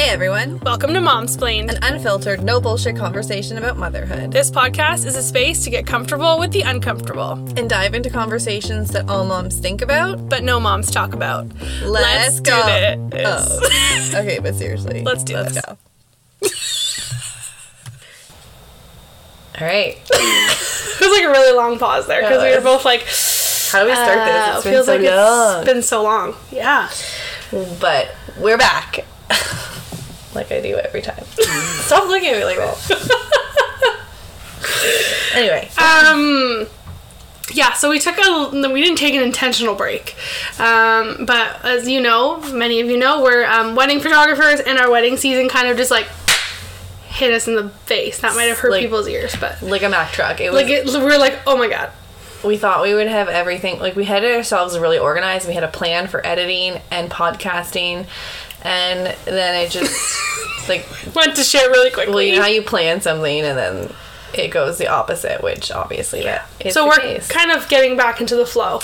Hey everyone, Welcome to Mom's Momsplained. an unfiltered, no bullshit conversation about motherhood This podcast is a space to get comfortable with the uncomfortable, and dive into conversations that all moms think about. but no moms talk about. Let's, do go. this. Oh. okay, but seriously, Let's do let's this. go. all right, It was like a really long pause there because we were both like, how do we start uh, this? It's feels so like long, it's been so long. Yeah. but we're back, like I do every time. Stop looking at me like that. anyway, Um. Yeah, so we took a we didn't take an intentional break, um, but as you know, many of you know, we're um, wedding photographers, and our wedding season kind of just like hit us in the face. That might have hurt Like- people's ears, but like a Mack truck. It was like it, we were like, oh my god, we thought we would have everything like we had ourselves really organized we had a plan for editing and podcasting and then it just like went to shit really quickly. well you know how you plan something and then it goes the opposite which obviously that is so the we're case. kind of getting back into the flow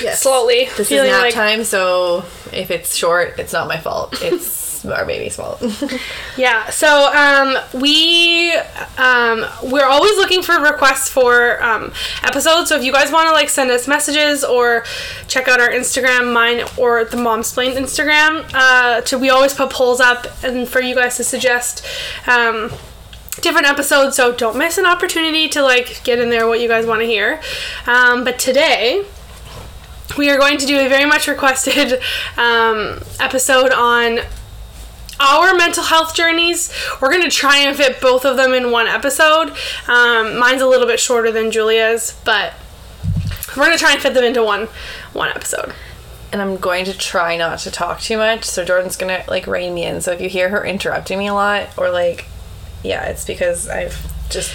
Yes. slowly. this is nap like time so if it's short it's not my fault it's our baby's fault yeah. So um, we um, we're always looking for requests for um, episodes. So if you guys want to like send us messages or check out our Instagram, mine or the Momsplained Instagram, uh, to we always put polls up and for you guys to suggest. Um, different episodes so don't miss an opportunity to like get in there what you guys want to hear um, but today we are going to do a very much requested um, episode on our mental health journeys. We're going to try and fit both of them in one episode. Um, mine's a little bit shorter than Julia's, but we're going to try and fit them into one one episode. and i'm going to try not to talk too much so jordan's gonna like rein me in so if you hear her interrupting me a lot or like yeah it's because i've just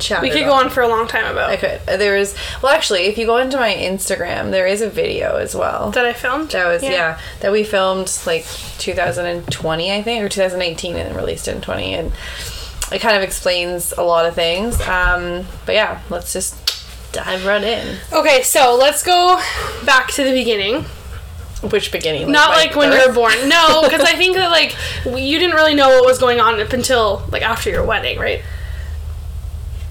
chatted We could go on for a long time about I could. Uh, There is well, actually, if you go into my Instagram, there is a video as well. that I filmed. That was yeah. that we filmed like 2020, I think, or 2018, and then released in 20, and it kind of explains a lot of things. Um, but yeah, let's just dive right in. Okay, so let's go back to the beginning. Which beginning? Not my like when you were born. No, because I think that like you didn't really know what was going on up until like after your wedding, right?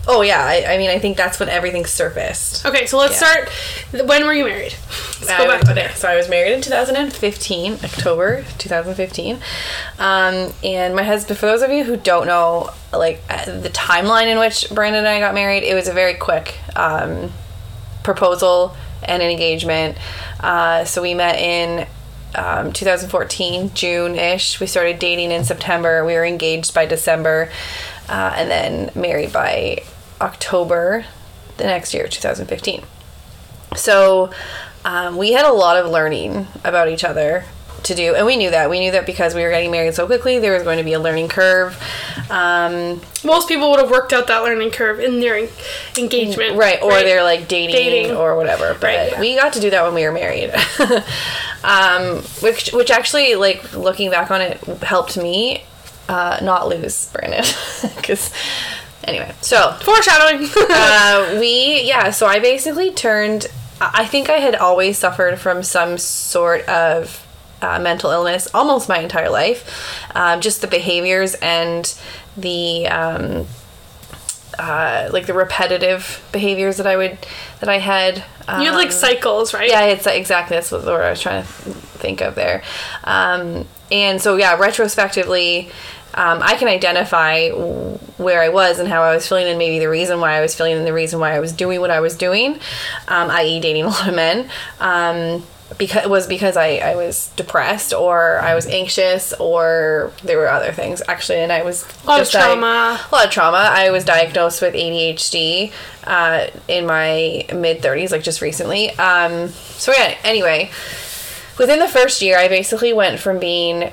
Oh yeah, I, I mean, I think that's when everything surfaced. Okay, so let's Yeah. start. When were you married? Let's go I back to there. So I was married in 2015, October 2015. Um, and my husband, for those of you who don't know, like uh, the timeline in which Brandon and I got married, it was a very quick um, proposal and an engagement. Uh, so we met in um, 2014, June ish. We started dating in September. We were engaged by December, uh, and then married by October the next year, 2015. So um, we had a lot of learning about each other to do, and we knew that. We knew that because we were getting married so quickly, there was going to be a learning curve. Um, Most people would have worked out that learning curve in their en- engagement, right, or they're like dating, Dating. or whatever. But Right, yeah. we got to do that when we were married. um, which, which actually, like looking back on it, helped me uh, not lose Brandon. Because anyway, so foreshadowing. uh, we yeah so i basically turned i think i had always suffered from some sort of uh, mental illness almost my entire life um, just the behaviors and the um, uh, like the repetitive behaviors that i would that i had um, you had like cycles, right? yeah, it's exactly that's what the word I was trying to think of there. Um, and so yeah, retrospectively, um, I can identify where I was and how I was feeling, and maybe the reason why I was feeling, and the reason why I was doing what I was doing, um, i.e., dating a lot of men. Um, because it was because I, I was depressed or I was anxious or there were other things actually and I was A lot of just di- trauma. a lot of trauma. I was diagnosed with ADHD uh, in my mid 30s, like just recently. Um, so, yeah, anyway, within the first year, I basically went from being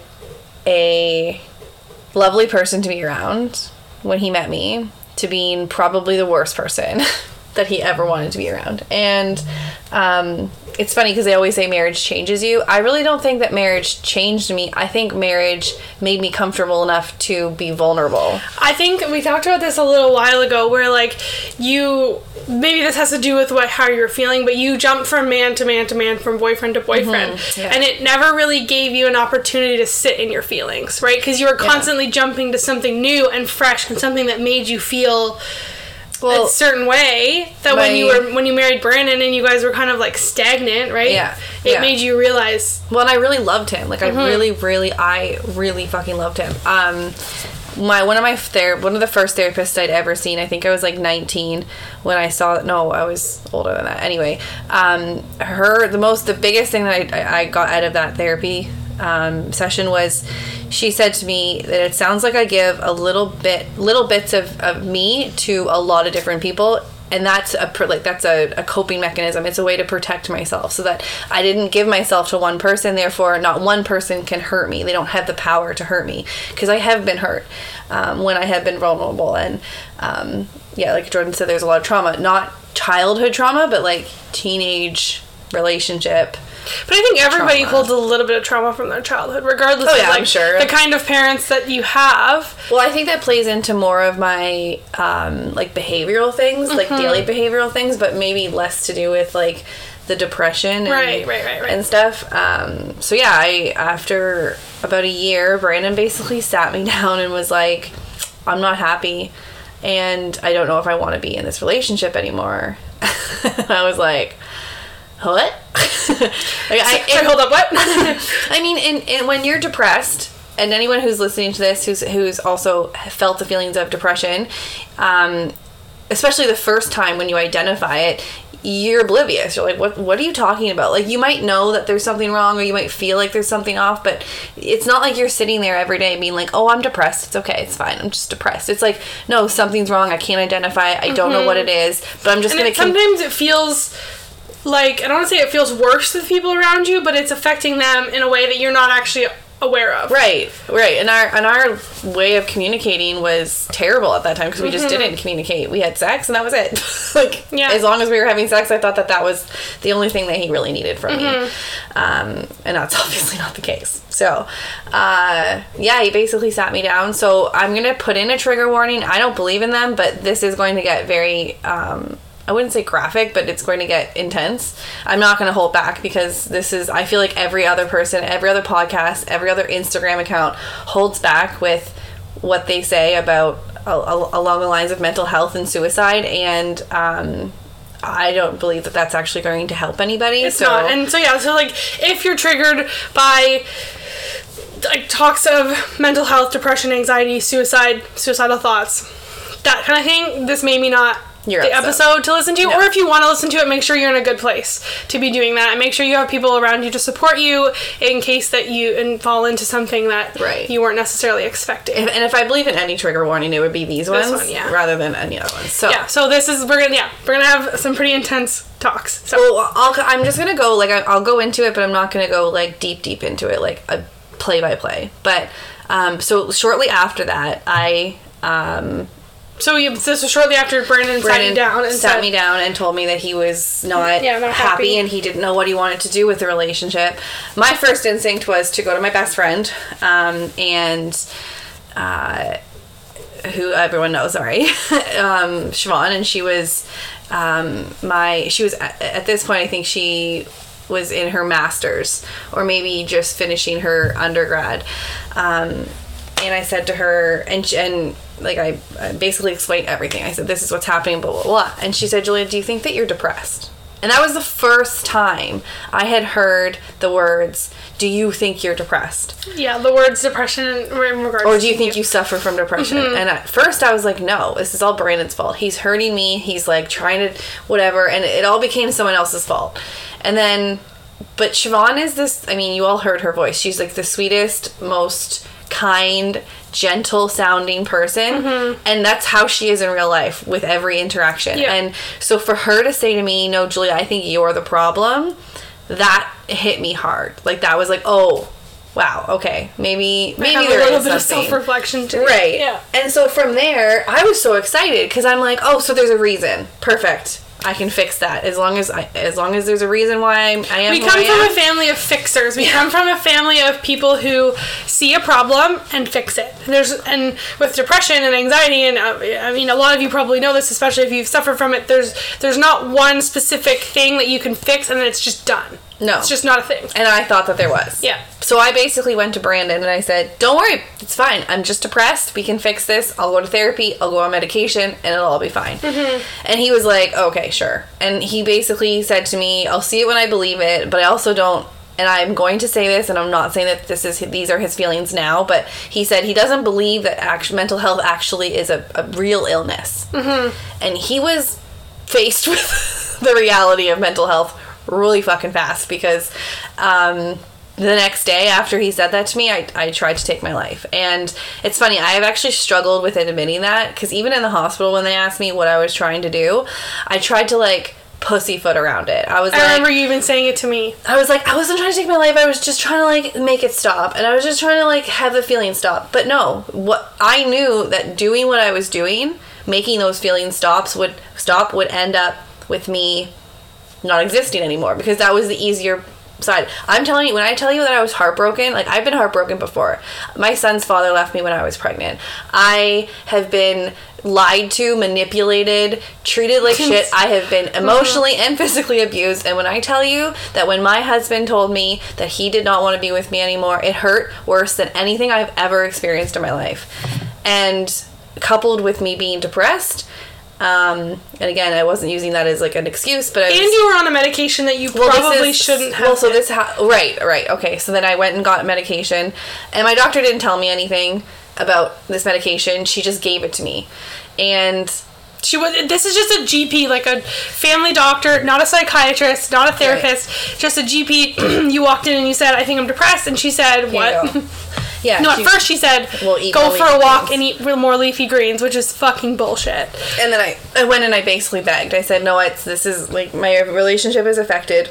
a lovely person to be around when he met me to being probably the worst person that he ever wanted to be around. And um, it's funny because they always say marriage changes you. I really don't think that marriage changed me. I think marriage made me comfortable enough to be vulnerable. I think we talked about this a little while ago where like you maybe this has to do with what how you're feeling, but you jump from man to man to man from boyfriend to boyfriend. yeah. And it never really gave you an opportunity to sit in your feelings, right? Cuz you were constantly jumping to something new and fresh and something that made you feel Well, a certain way that when you were when you married Brandon and you guys were kind of like stagnant, right? Yeah, It yeah. made you realize Well, and I really loved him. Like Mm-hmm. I really, really, I really fucking loved him. Um, my one of my ther- one of the first therapists I'd ever seen. I think I was like 19 when I saw. No, I was older than that. Anyway, um, her the most the biggest thing that I- I got out of that therapy um, session was she said to me that it sounds like I give a little bit little bits of, of me to a lot of different people. And that's a like that's a, a coping mechanism. It's a way to protect myself so that i didn't give myself to one person. Therefore not one person can hurt me. They don't have the power to hurt me because i have been hurt um, when i have been vulnerable. And um, yeah like jordan said there's a lot of trauma. Not childhood trauma but like teenage relationship But I think everybody Trauma. holds a little bit of trauma from their childhood, regardless Oh, of yeah, I'm like sure. the kind of parents that you have. Well, I think that plays into more of my um, like behavioral things, like Mm-hmm. daily behavioral things, but maybe less to do with like the depression and, Right, right, right, right. and stuff. Um, so yeah, I after about a year, Brandon basically sat me down and was like, "I'm not happy, and I don't know if I want to be in this relationship anymore." I was like, "What?" like, I, Sorry, hold up, what? I mean, in, in when you're depressed, and anyone who's listening to this who's who's also felt the feelings of depression, um, especially the first time when you identify it, you're oblivious. You're like, what What are you talking about? Like, you might know that there's something wrong, or you might feel like there's something off, but it's not like you're sitting there every day being like, oh, I'm depressed. It's okay. It's fine. I'm just depressed. It's like, no, something's wrong. I can't identify it. I don't know what it is, but I'm just gonna. it, con- sometimes it feels like I don't want to say it feels worse to the people around you, but it's affecting them in a way that you're not actually aware of. Right, right. And our and our way of communicating was terrible at that time because we just Mm-hmm. didn't communicate. We had sex and that was it. like Yeah. as long as we were having sex, I thought that that was the only thing that he really needed from Mm-hmm. me. Um, and that's obviously not the case. So, uh, yeah, he basically sat me down. So I'm gonna put in a trigger warning. I don't believe in them, but this is going to get very. Um, I wouldn't say graphic, but it's going to get intense. I'm not going to hold back because this is, I feel like every other person, every other podcast, every other Instagram account holds back with what they say about a- along the lines of mental health and suicide. And um, I don't believe that that's actually going to help anybody. It's so, not. And so yeah, so like if you're triggered by like talks of mental health, depression, anxiety, suicide, suicidal thoughts, that kind of thing, this may be not Your the episode. episode to listen to. No. Or if you want to listen to it, make sure you're in a good place to be doing that, and make sure you have people around you to support you in case that you and fall into something that Right. you weren't necessarily expecting. if, and if I believe in any trigger warning, it would be these ones one, yeah. rather than any other ones. So, yeah. So this is we're gonna yeah we're gonna have some pretty intense talks. So Well, I'll, I'm just gonna go like I- I'll go into it, but I'm not gonna go like deep, deep into it, like a play by play. But um, so shortly after that, I um, so you this was shortly after Brandon, sat Brandon you down and sat said, me down and told me that he was not, Yeah, not happy, happy. and he didn't know what he wanted to do with the relationship. My first instinct was to go to my best friend, um, and uh, who everyone knows, sorry, um, Siobhan, and she was um, my she was at, at this point I think she was in her masters or maybe just finishing her undergrad. Um, and I said to her, and sh- and like I, I basically explained everything. I said, "This is what's happening," blah blah blah. And she said, "Julia, do you think that you're depressed?" And that was the first time I had heard the words, "Do you think you're depressed?" yeah the words depression in regards Or do you think you suffer from depression? Mm-hmm. And at first I was like, no, this is all Brandon's fault. He's hurting me. He's like trying to whatever. And it all became someone else's fault. And then, but Siobhan is this, I mean, you all heard her voice. She's like the sweetest, most kind, gentle sounding person. Mm-hmm. And that's how she is in real life with every interaction. Yeah. And so for her to say to me, no, Julia, I think you're the problem, that hit me hard. Like that was like, oh, wow, okay, maybe maybe have a little is bit of something. self reflection too. Right. Yeah. And so from there, I was so excited because I'm like, oh, so there's a reason. Perfect. I can fix that as long as I, as long as there's a reason why I'm, I am. We come from a family of fixers. We come from a family of people who see a problem and fix it. There's and with depression and anxiety, and uh, I mean, a lot of you probably know this, especially if you've suffered from it. There's there's not one specific thing that you can fix and then it's just done. No. it's just not a thing. and I thought that there was. Yeah. So I basically went to Brandon and I said, "Don't worry, it's fine. I'm just depressed. We can fix this. I'll go to therapy. I'll go on medication, and it'll all be fine." Mm-hmm. And he was like, "Okay, sure." And he basically said to me, "I'll see it when I believe it, but I also don't." And I'm going to say this, and I'm not saying that this is these are his feelings now, but he said he doesn't believe that act- mental health actually is a, a real illness. Mm-hmm. And he was faced with the reality of mental health really fucking fast because um, the next day after he said that to me, I, I tried to take my life. And it's funny, I have actually struggled with admitting that because even in the hospital, when they asked me what I was trying to do, I tried to like pussyfoot around it. I was I like, remember you even saying it to me. I was like, I wasn't trying to take my life. I was just trying to like make it stop, and I was just trying to like have the feeling stop. But no, what I knew that doing what I was doing, making those feelings stops would stop would end up with me not existing anymore because that was the easier side. I'm telling you, when I tell you that I was heartbroken, like I've been heartbroken before. My son's father left me when I was pregnant. I have been lied to, manipulated, treated like shit. I have been uh-huh. emotionally and physically abused. And when I tell you that when my husband told me that he did not want to be with me anymore, it hurt worse than anything I've ever experienced in my life. And coupled with me being depressed, um, and again, I wasn't using that as like an excuse, but I was, And you were on a medication that you well, probably is- shouldn't have. Well, so this ha- right, right, okay. So then I went and got medication, and my doctor didn't tell me anything about this medication. She just gave it to me, and She was. This is just a GP, like a family doctor, not a psychiatrist, not a therapist, just a GP. you walked in and you said, "I think I'm depressed," and she said, Here "What?" yeah. no, at she- first she said, We'll "Go for a walk greens." and eat real- more leafy greens," which is fucking bullshit. and then I, I went and I basically begged. I said, no, it's this is like my relationship is affected.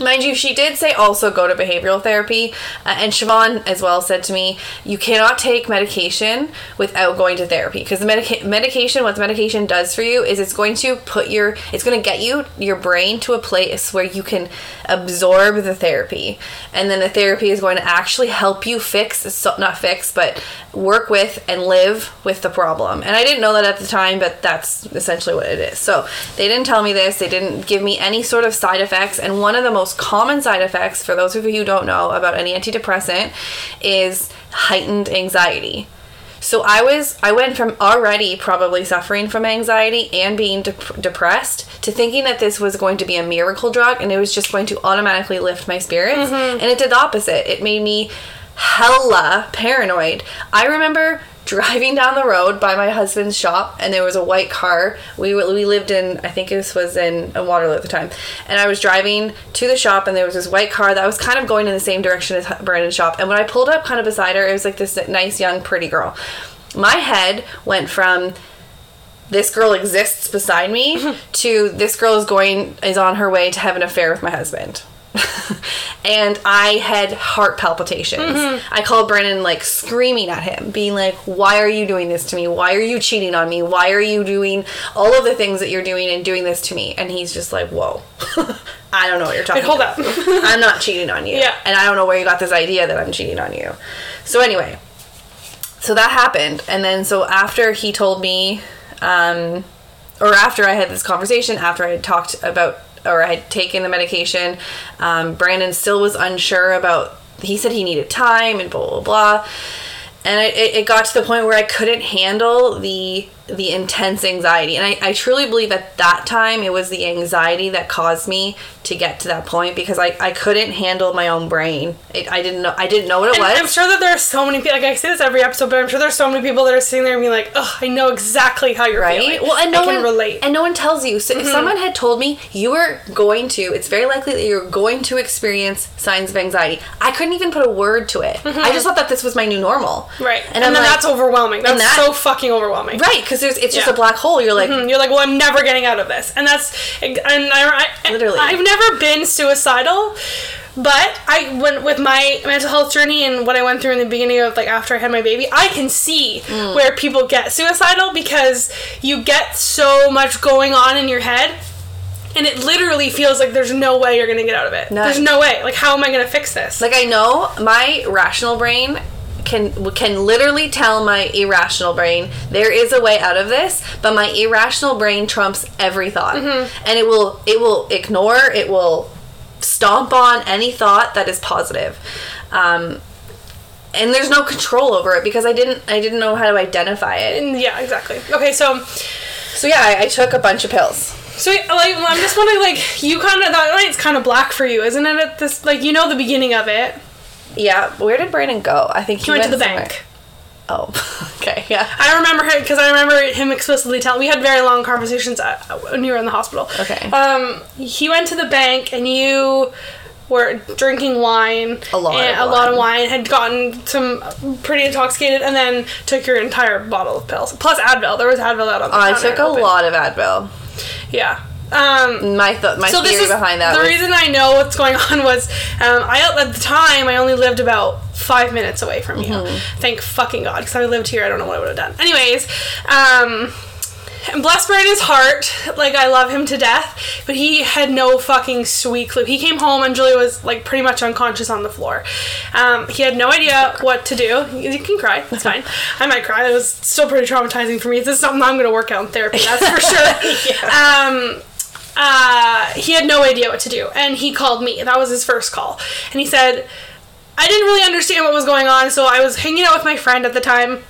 Mind you, she did say also go to behavioral therapy, uh, and Siobhan as well said to me, you cannot take medication without going to therapy because the medica- medication, what the medication does for you is it's going to put your, it's going to get you your brain to a place where you can absorb the therapy, and then the therapy is going to actually help you fix, so, not fix, but work with and live with the problem. And I didn't know that at the time, but that's essentially what it is. So they didn't tell me this. They didn't give me any sort of side effects. And one of the most common side effects, for those of you who don't know about any antidepressant, is heightened anxiety. So I was I went from already probably suffering from anxiety and being dep- depressed to thinking that this was going to be a miracle drug and it was just going to automatically lift my spirits mm-hmm. and it did the opposite. It made me hella paranoid. I remember driving down the road by my husband's shop and there was a white car. We we lived in I think this was in, in Waterloo at the time. And I was driving to the shop and there was this white car that was kind of going in the same direction as Brandon's shop. And when I pulled up kind of beside her, it was like this nice young pretty girl. My head went from this girl exists beside me to this girl is going is on her way to have an affair with my husband. and I had heart palpitations. I called Brandon like screaming at him, being like, Why are you doing this to me? Why are you cheating on me? Why are you doing all of the things that you're doing and doing this to me? And he's just like, Whoa. I don't know what you're talking Wait, hold about. up. I'm not cheating on you. Yeah. And I don't know where you got this idea that I'm cheating on you. So anyway, so that happened and then so after he told me um or after i had this conversation after i had talked about or i had taken the medication. Um, brandon still was unsure about he said he needed time and blah blah blah. And it, it, it got to the point where i couldn't handle the the intense anxiety and I, I truly believe at that time it was the anxiety that caused me to get to that point because I, I couldn't handle my own brain it, i didn't know i didn't know what it And was I'm sure that there are so many people. Like I say this every episode, but I'm sure there's so many people that are sitting there and being like, "Oh, I know exactly how you're right? feeling." Well, and no I can one relate. and no one tells you. So if mm-hmm. someone had told me you were going to, it's very likely that you're going to experience signs of anxiety. I couldn't even put a word to it. I mm-hmm. just thought that this was my new normal. right, and, And, then like, that's overwhelming. That's that- so fucking overwhelming. right because there's it's just a black hole. You're like, And you're like, well, I'm never getting out of this, and that's and I, I Literally. I've never been suicidal, but I went with my mental health journey and what I went through in the beginning of like after I had my baby. I can see Mm. where people get suicidal because you get so much going on in your head and it literally feels like there's no way you're gonna get out of it. None. There's no way. Like, how am I gonna fix this? Like I know my rational brain can can literally tell my irrational brain there is a way out of this, but my irrational brain trumps every thought, and it will it will ignore it will stomp on any thought that is positive. Um, and there's no control over it because I didn't I didn't know how to identify it. And yeah, exactly. Okay, so So yeah, I, I took a bunch of pills. so like I'm just wondering, like, you kind of that night's kind of black for you, isn't it? At this, like, you know, the beginning of it. Yeah, where did Brandon go? I think he, He went to the somewhere. bank. Oh, okay, yeah. I remember him because I remember him explicitly telling. We had very long conversations when you were in the hospital. Okay. Um, he went to the bank and you were drinking wine. A lot and of a lot of wine. wine. Had gotten some pretty intoxicated and then took your entire bottle of pills plus Advil. There was Advil out on the I took a open. lot of Advil. Yeah. Um, My th- my so theory is behind that the was reason I know what's going on was um, I at the time I only lived about five minutes away from you. Mm-hmm. Thank fucking God, because I lived here, I don't know what I would have done. Anyways, um, and bless Brandon's heart, like I love him to death, but he had no fucking sweet clue. He came home and Julia was like pretty much unconscious on the floor. Um, he had no idea what to do. You can cry, it's fine. I might cry. It was still pretty traumatizing for me. This is something I'm gonna work out in therapy. That's for sure. Um, uh, he had no idea what to do, and he called me. That was his first call, and he said, "I didn't really understand what was going on, so I was hanging out with my friend at the time."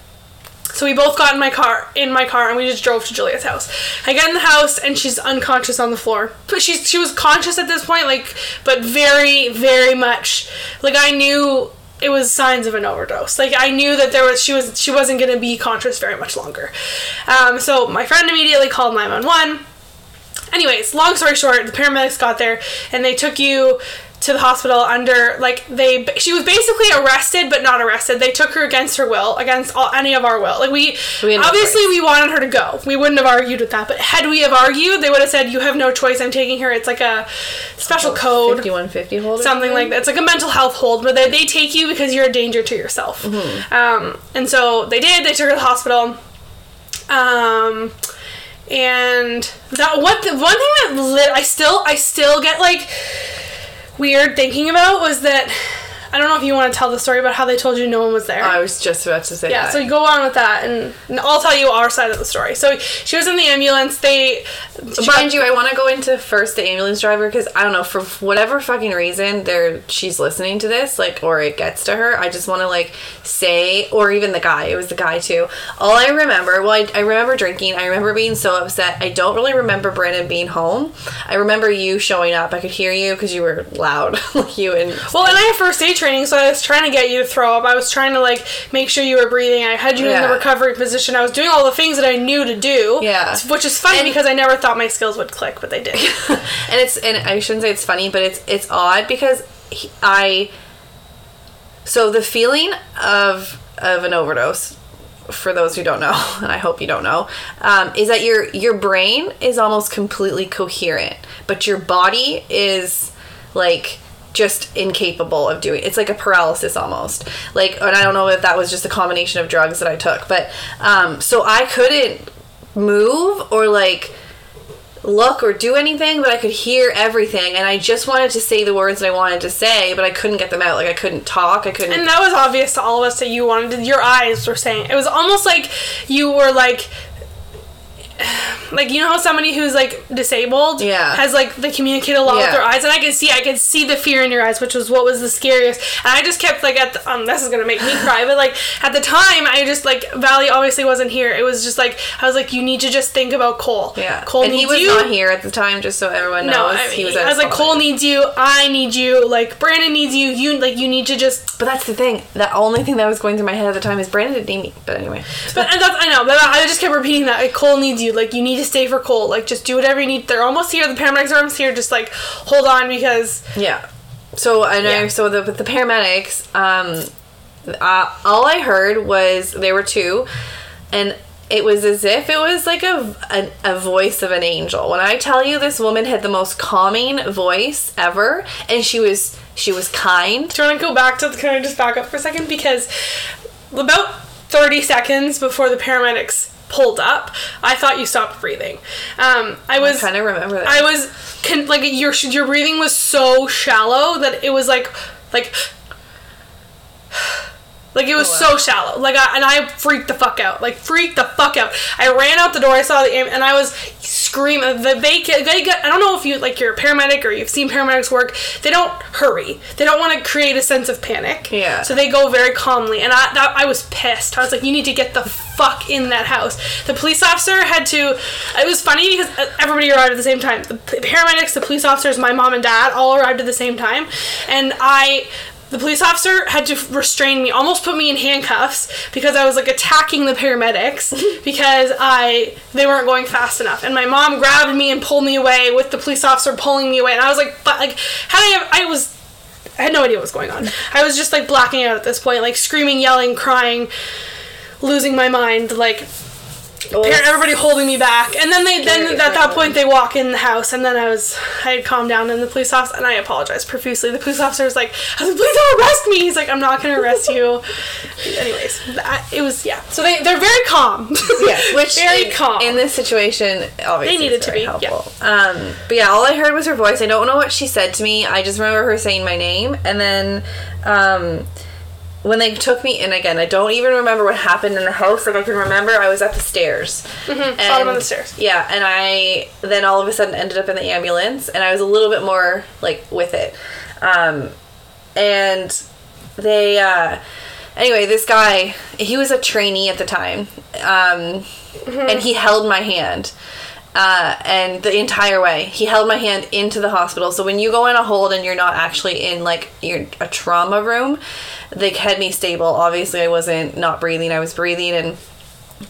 So we both got in my car, in my car, and we just drove to Julia's house. I get in the house, and she's unconscious on the floor. But she's she was conscious at this point, like, but very, very much, like I knew it was signs of an overdose. Like I knew that there was she was she wasn't gonna be conscious very much longer. Um, so my friend immediately called nine one one anyways, long story short, the paramedics got there and they took you to the hospital under like they she was basically arrested but not arrested they took her against her will against all, any of our will like we, We no obviously we wanted her to go we wouldn't have argued with that but had we have argued they would have said you have no choice i'm taking her it's like a special code 5150 hold something like that. It's like a mental health hold where they, they take you because you're a danger to yourself. Mm-hmm. Um, and so they did. They took her to the hospital. Um, and that what the one thing that lit I still I still get like weird thinking about was that I don't know if you want to tell the story about how they told you no one was there. I was just about to say Yeah, that. so you go on with that, and, and I'll tell you our side of the story. So she was in the ambulance. They, Mind you, I want to go into first the ambulance driver because I don't know for whatever fucking reason there she's listening to this like or it gets to her. I just want to like say or even the guy. It was the guy too. All I remember, well, I, I remember drinking. I remember being so upset. I don't really remember Brandon being home. I remember you showing up. I could hear you because you were loud, like you and Well, and I have first aid training, so I was trying to get you to throw up. I was trying to like make sure you were breathing. I had you in the recovery position. I was doing all the things that I knew to do. Yeah. which is funny And- because I never thought my skills would click, but they did. and it's and I shouldn't say it's funny, but it's it's odd because he, I. So the feeling of of an overdose, for those who don't know, and I hope you don't know, um, is that your your brain is almost completely coherent, but your body is like just incapable of doing it's like a paralysis almost like and i don't know if that was just a combination of drugs that i took but um so i couldn't move or like look or do anything, but I could hear everything, and I just wanted to say the words that I wanted to say, but I couldn't get them out. Like I couldn't talk. I couldn't. and that was obvious to all of us that you wanted. To, your eyes were saying it was almost like you were like. Like you know how somebody who's like disabled Yeah. has like they communicate a lot with their eyes and I could see I could see the fear in your eyes which was what was the scariest and I just kept like at the, um this is gonna make me cry but like at the time I just like Valley obviously wasn't here it was just like I was like you need to just think about Cole yeah, Cole and he was you not here at the time, just so everyone knows. no I, mean, he was. I was like Cole needs you I need you like Brandon needs you you like you need to just But that's the thing. The only thing that was going through my head at the time is Brandon didn't need me. But anyway, But and that's, I know, but I just kept repeating that. Like, Cole needs you. Like, you need to stay for Cole. Like, just do whatever you need. They're almost here. The paramedics are almost here. Just like hold on because yeah. So I know. Yeah. So the the paramedics. Um, uh, all I heard was there were two, and it was as if it was like a, a a voice of an angel. When I tell you, this woman had the most calming voice ever, and she was she was kind. do you want to go back to? Can I just back up for a second because about thirty seconds before the paramedics pulled up, I thought you stopped breathing. Um, I was I kind of remember that. I was can like your your breathing was so shallow that it was like like like it was Oh, wow. so shallow. Like I, and I freaked the fuck out. Like freaked the fuck out. I ran out the door. I saw the and I was screaming. The they, they get, I don't know if you like you're a paramedic or you've seen paramedics work. They don't hurry. They don't want to create a sense of panic. Yeah. So they go very calmly. And I that, I was pissed. I was like, you need to get the fuck in that house. The police officer had to. It was funny because uh, everybody arrived at the same time. The paramedics, the police officers, my mom and dad all arrived at the same time, and I the police officer had to restrain me, almost put me in handcuffs because I was like attacking the paramedics because I they weren't going fast enough. And my mom grabbed me and pulled me away with the police officer pulling me away. And I was like, but like, how do I? I was, I had no idea what was going on. I was just like blacking out at this point, like screaming, yelling, crying, losing my mind, like everybody holding me back. And then they then at that point they walk in the house and then I was I had calmed down and the police officer and I apologized profusely. The police officer was like, I was like, please don't arrest me. He's like, I'm not gonna arrest you. Anyways, that, it was yeah. So they they're very calm. Yes, which very in, calm. in this situation, obviously, They needed to be, yeah. helpful. Um, but yeah, all I heard was her voice. I don't know what she said to me. I just remember her saying my name, and then um, when they took me in again, I don't even remember what happened in the house. Like I can remember I was at the stairs. Mm-hmm, them on the stairs. Yeah, and I then all of a sudden ended up in the ambulance, and I was a little bit more like with it. Um, and they uh anyway this guy he was a trainee at the time um and he held my hand uh, and the entire way. He held my hand into the hospital. So when you go in a hold and you're not actually in like your a trauma room they had me stable. Obviously i wasn't not breathing. I was breathing and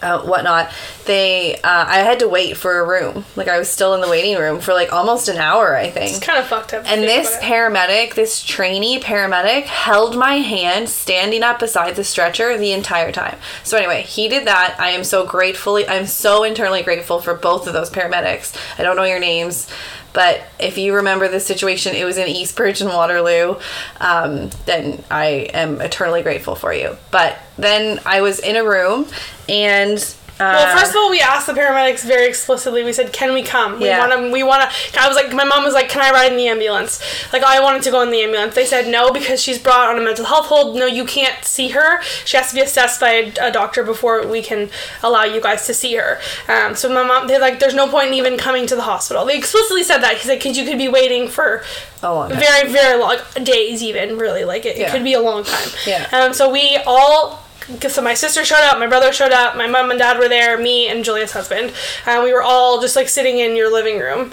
uh, whatnot they uh, i had to wait for a room like i was still in the waiting room for like almost an hour i think It's kind of fucked up. and this paramedic, this trainee paramedic, held my hand standing up beside the stretcher the entire time. So anyway, he did that. I am so gratefully, I'm so internally grateful for both of those paramedics. I don't know your names, but if you remember the situation, it was in Eastbridge and Waterloo. Um, then I am eternally grateful for you. But then I was in a room and. Uh, Well, first of all, we asked the paramedics very explicitly. We said, "Can we come? We Yeah. want to. We want to." I was like, my mom was like, "Can I ride in the ambulance?" Like, I wanted to go in the ambulance. They said no because she's brought on a mental health hold. No, you can't see her. She has to be assessed by a, a doctor before we can allow you guys to see her. Um, so my mom, they're like, "There's no point in even coming to the hospital." They explicitly said that. He's like, "Cause you could be waiting for." a long time. very very long like days even really like it, Yeah. it could be a long time Yeah. um so we all so my sister showed up my brother showed up my mom and dad were there me and julia's husband and we were all just like sitting in your living room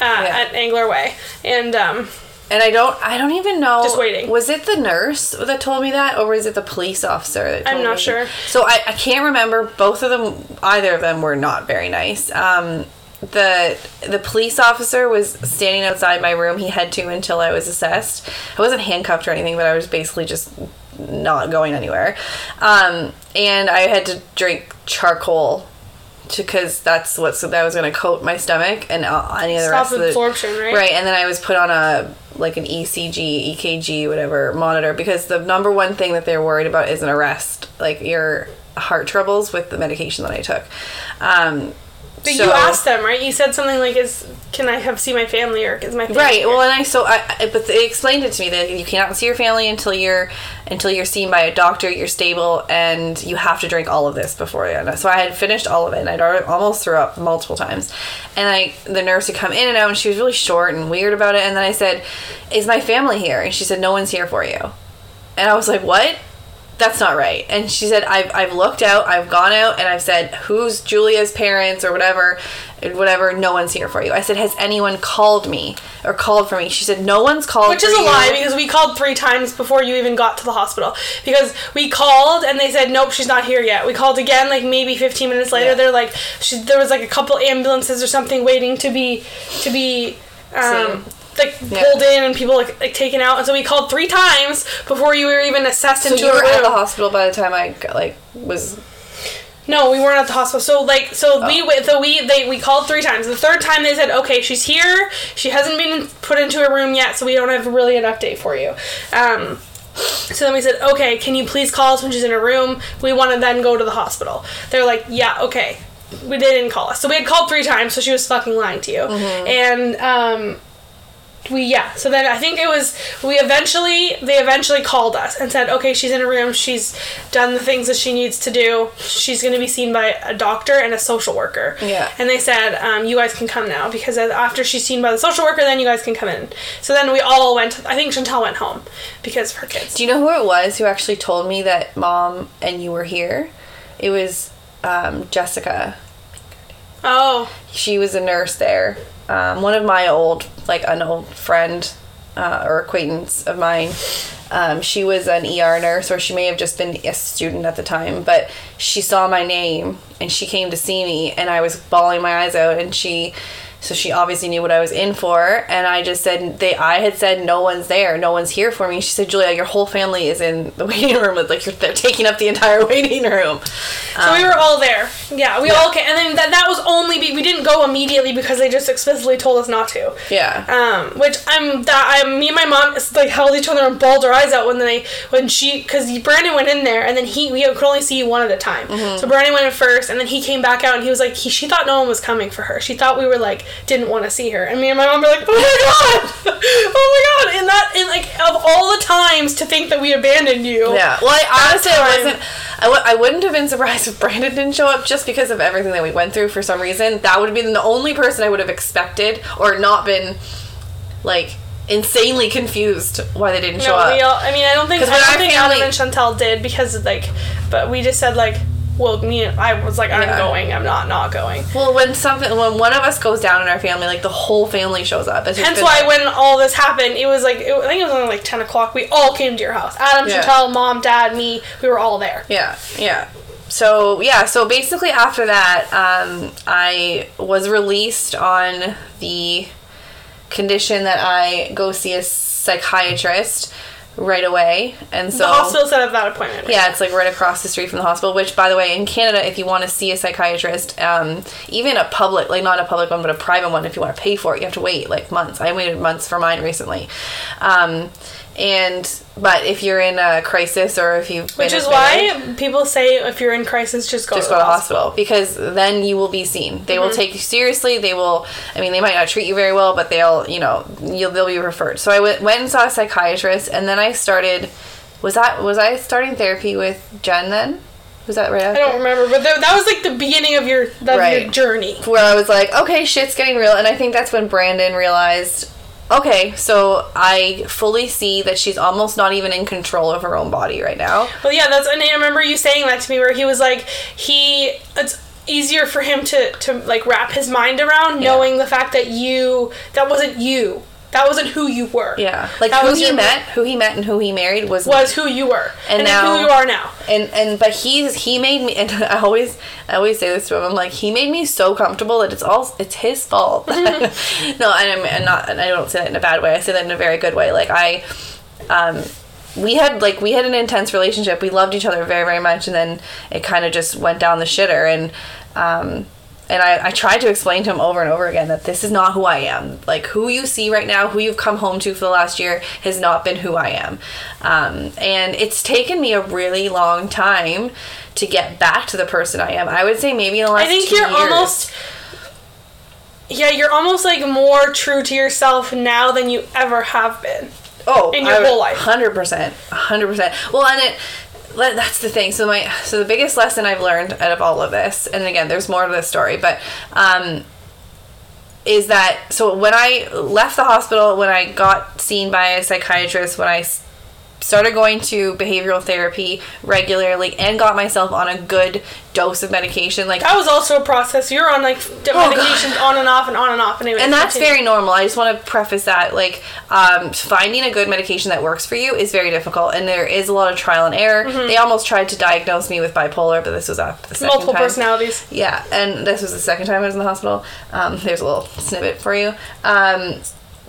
uh, Yeah. at angler way and um And I don't, I don't even know. Just waiting. Was it the nurse that told me that, or was it the police officer that told I'm not me? sure. So I, I can't remember. Both of them, either of them, were not very nice. Um, the the police officer was standing outside my room. He had to until I was assessed. I wasn't handcuffed or anything, but I was basically just not going anywhere. Um, and I had to drink charcoal. Because that's what's that was gonna coat my stomach and uh, any of the Stop rest of the right? Right, and then I was put on a like an ECG, EKG, whatever monitor because the number one thing that they're worried about is an arrest, like your heart troubles with the medication that I took. Um, but so- you asked them right you said something like is can i have see my family or is my family Right. here? Well, and I so I, but they explained it to me that you cannot see your family until you're until you're seen by a doctor. You're stable, and you have to drink all of this before. And so I had finished all of it, and I'd already, almost threw up multiple times. And I the nurse would come in and out, and she was really short and weird about it. And then I said, "Is my family here?" And she said, "No one's here for you." And I was like, "What?" That's not right. And she said, I've, I've looked out, I've gone out, and I've said, who's Julia's parents or whatever, and whatever, no one's here for you. I said, has anyone called me or called for me? She said, no one's called Which is a you." lie because we called three times before you even got to the hospital. Because we called and they said, nope, she's not here yet. We called again, like maybe 15 minutes later. Yeah. They're like, she, there was like a couple ambulances or something waiting to be, to be, um, like Yeah. pulled in and people like, like taken out. And so we called three times before you were even assessed So into you a were at the hospital by the time I got, like was No, we weren't at the hospital. So like, so Oh. we went- so we they we called three times. The third time they said, okay, she's here. She hasn't been put into a room yet, so we don't have really an update for you. Um, so then we said, okay, can you please call us when she's in a room? We want to then go to the hospital. They're like, yeah, okay. we they didn't call us. So we had called three times, so she was fucking lying to you. Mm-hmm. And um, we yeah. So then I think it was we eventually they eventually called us and said, okay, she's in a room. She's done the things that she needs to do. She's going to be seen by a doctor and a social worker. Yeah. And they said, um, you guys can come now because after she's seen by the social worker, then you guys can come in. So then we all went. I think chantel went home because of her kids. Do you know who it was who actually told me that mom and you were here? It was um, Jessica. Oh. She was a nurse there. Um, one of my old, like an old friend uh, or acquaintance of mine. Um, she was an ER nurse, or she may have just been a student at the time. But she saw my name and she came to see me, and I was bawling my eyes out. And she, so she obviously knew what I was in for. And I just said they, I had said no one's there, no one's here for me. She said, Julia, your whole family is in the waiting room. It's like they're taking up the entire waiting room. So we were all there. Yeah, we all came, and then that, that was only be, we didn't go immediately because they just explicitly told us not to. Yeah. Um, which I'm that I me and my mom like held each other and bawled our eyes out when they when she because Brandon went in there and then he we could only see you one at a time. So Brandon went in first and then he came back out and he was like he she thought no one was coming for her. She thought we were like didn't want to see her and me and my mom were like oh my god oh my god and that and like of all the times to think that we abandoned you. Yeah. Well, I honestly, I wasn't. I w- I wouldn't have been surprised if Brandon didn't show up just because of everything that we went through for some reason. That would have been the only person I would have expected or not been, like, insanely confused why they didn't show No, up. we all. I mean, I don't think. I don't think family- Adam and Chantel did because like, but we just said like, well, me. I was like, I'm Yeah. going. I'm not not going. well, when something, when one of us goes down in our family, like the whole family shows up. It's Hence why like- when all this happened, it was like it, I think it was only like ten o'clock. We all came to your house. Adam, Yeah. Chantel, mom, dad, me. We were all there. Yeah, yeah. So yeah, so basically after that, um, I was released on the condition that I go see a psychiatrist right away, and so the hospital set up that appointment. yeah, it's like right across the street from the hospital. Which, by the way, in Canada, if you want to see a psychiatrist, um, even a public, like not a public one, but a private one, if you want to pay for it, you have to wait like months. I waited months for mine recently, um, and but if you're in a crisis or if you've Which is why people say if you're in crisis, just go just to go the to hospital because then you will be seen. They will mhm. take you seriously. They will. I mean, they might not treat you very well, but they'll, you know, you'll they'll be referred. So I went went and saw a psychiatrist, and then I started. Was that was I starting therapy with Jen then? Was that right I don't remember, but th- that was like the beginning of your of your journey. Where I was like, okay, shit's getting real, and I think that's when Brandon realized. Okay, so I fully see that she's almost not even in control of her own body right now. Well, yeah, that's and I remember you saying that to me where he was like he it's easier for him to to like wrap his mind around knowing the fact that you that wasn't you. That wasn't who you were. Yeah, like That who he your- met, who he met, and who he married was Was who you were. And And, now- who you are now. and and but he's he made me and I always I always say this to him I'm like he made me so comfortable that it's all it's his fault no and I'm, I'm not and I don't say that in a bad way I say that in a very good way like I um we had like we had an intense relationship we loved each other very very much and then it kind of just went down the shitter and um and I, I tried to explain to him over and over again that this is not who I am. Like, who you see right now, who you've come home to for the last year, has not been who I am. Um, and it's taken me a really long time to get back to the person I am. I would say maybe in the last I think two you're years. almost Yeah, you're almost like more true to yourself now than you ever have been. oh in your whole life. hundred percent, hundred percent. Well, and it that's the thing. So my so the biggest lesson I've learned out of all of this, and again, there's more to this story, but um, is that so when I left the hospital, when I got seen by a psychiatrist, when I started going to behavioral therapy regularly and got myself on a good dose of medication, like That was also a process. You're on like Oh, God. medications on and off and on and off. Anyway, and that's continue. very normal. I just want to preface that, like, um, finding a good medication that works for you is very difficult, and there is a lot of trial and error. They almost tried to diagnose me with bipolar, but this was after the second Mm-hmm. multiple time. personalities. Yeah, and this was the second time I was in the hospital. Um, there's a little snippet for you. Um,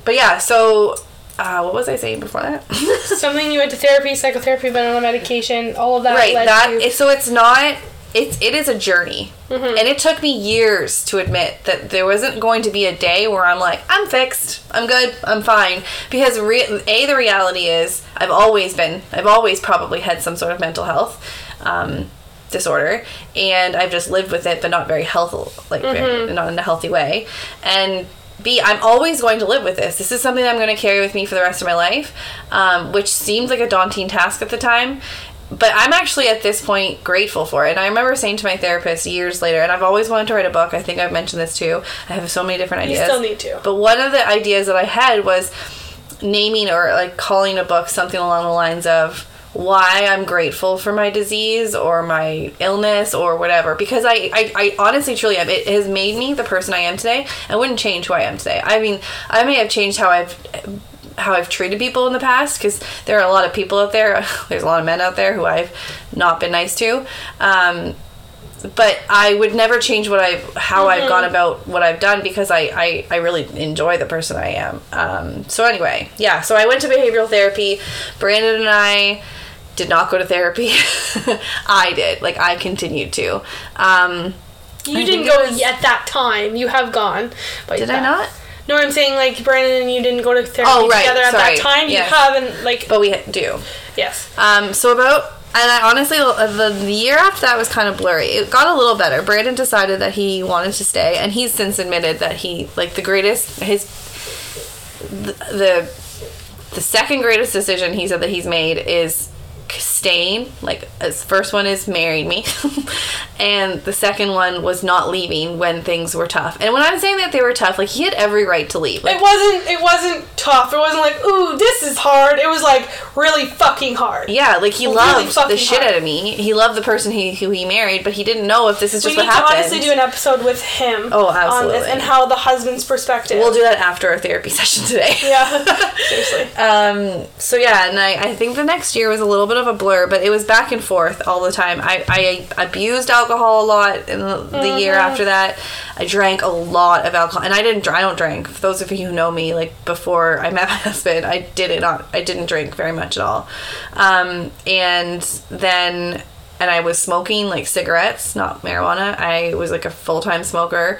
but yeah, so uh, what was I saying before that? Something you went to therapy, psychotherapy, been on a medication, all of that. right led that to- so it's not it's it is a journey Mm-hmm. and it took me years to admit that there wasn't going to be a day where i'm like i'm fixed i'm good i'm fine because re- a the reality is i've always been i've always probably had some sort of mental health um, disorder and I've just lived with it but not very healthy like very, not in a healthy way and B I'm always going to live with this this is something that I'm going to carry with me for the rest of my life um, which seemed like a daunting task at the time but I'm actually at this point grateful for it. And I remember saying to my therapist years later, and I've always wanted to write a book. I think I've mentioned this too. I have so many different ideas. You still need to. But one of the ideas that I had was naming or like calling a book something along the lines of why I'm grateful for my disease or my illness or whatever because I, I, I honestly truly am it has made me the person I am today I wouldn't change who I am today I mean I may have changed how I've how I've treated people in the past because there are a lot of people out there there's a lot of men out there who I've not been nice to um, but I would never change what I've how I've gone about what I've done because I, I, I really enjoy the person I am. Um, so anyway, yeah. So I went to behavioral therapy. Brandon and I did not go to therapy. I did. Like I continued to. Um, You I didn't go was- at that time. You have gone. But did I not? No, I'm saying like Brandon and you didn't go to therapy Oh, right, together at sorry, that time. yes. You haven't like But we do. yes. Um, so about and I honestly the, the year after that was kind of blurry. It got a little better. Brandon decided that he wanted to stay, and he's since admitted that he like the greatest his the the, the second greatest decision he said that he's made is staying like his first one is married me and the second one was not leaving when things were tough and when i'm saying that they were tough like he had every right to leave like It wasn't. It wasn't tough. It wasn't like, ooh, this is hard. It was like really fucking hard. Yeah, like he Really loved the shit hard. out of me. He loved the person he who he married, but he didn't know if this is We just need what to happened. honestly do an episode with him. Oh, On this absolutely. and how the husband's perspective. we'll do that after our therapy session today. Yeah. Seriously. Um. So yeah, and I, I think the next year was a little bit of a blur, but it was back and forth all the time. I, I abused alcohol a lot in the, the year Mm-hmm. after that. I drank a lot of alcohol, and I didn't. I don't drink. For those of you who know me, like before I met my husband, I did it not. I didn't drink very much at all. Um. And then. And I was smoking like cigarettes, not marijuana. I was like a full time smoker.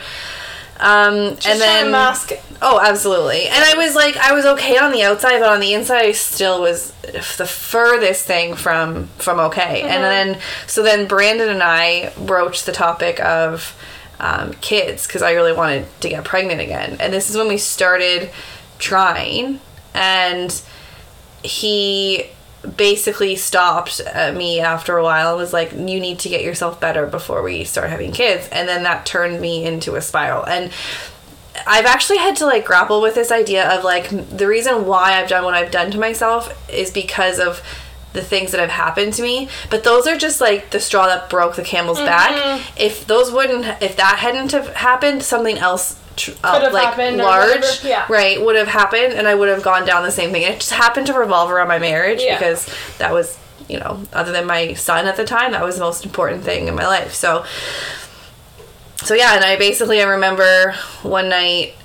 Um, Just and then mask. Oh, absolutely. And I was like, I was okay on the outside, but on the inside, I still was the furthest thing from from okay. And then, so then Brandon and I broached the topic of um, kids because I really wanted to get pregnant again. And this is when we started trying, and he basically stopped at me after a while and was like you need to get yourself better before we start having kids. And then that turned me into a spiral. And I've actually had to like grapple with this idea of like the reason why I've done what I've done to myself is because of the things that have happened to me. But those are just like the straw that broke the camel's back. Mm-hmm. If those wouldn't if that hadn't have happened something else tr- uh, like large yeah. right would have happened and I would have gone down the same thing it just happened to revolve around my marriage Yeah. because that was you know other than my son at the time that was the most important thing in my life so so yeah, and I basically I remember one night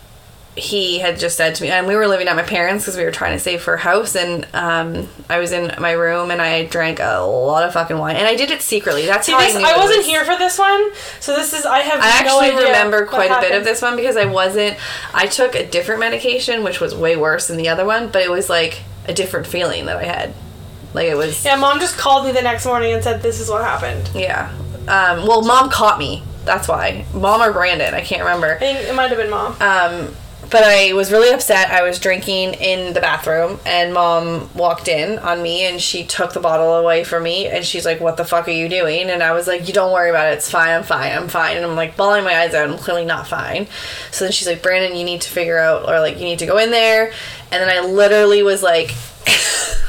he had just said to me, and we were living at my parents because we were trying to save for a house, and um, I was in my room and I drank a lot of fucking wine, and I did it secretly. That's See how this. I knew. I wasn't was- here for this one, so this is. I have. I no actually idea remember quite a bit of this one because I wasn't. I took a different medication, which was way worse than the other one, but it was like a different feeling that I had. Like it was. Yeah, mom just called me the next morning and said this is what happened. Yeah. Um, well, mom caught me. That's why. Mom or Brandon, I can't remember. I think it might have been mom. Um, but I was really upset. I was drinking in the bathroom, and mom walked in on me, and she took the bottle away from me, and she's like, "What the fuck are you doing?" And I was like, "You don't worry about it. It's fine. I'm fine. I'm fine." And I'm like bawling my eyes out. I'm clearly not fine. So then she's like, "Brandon, you need to figure out, or like, you need to go in there." And then I literally was like.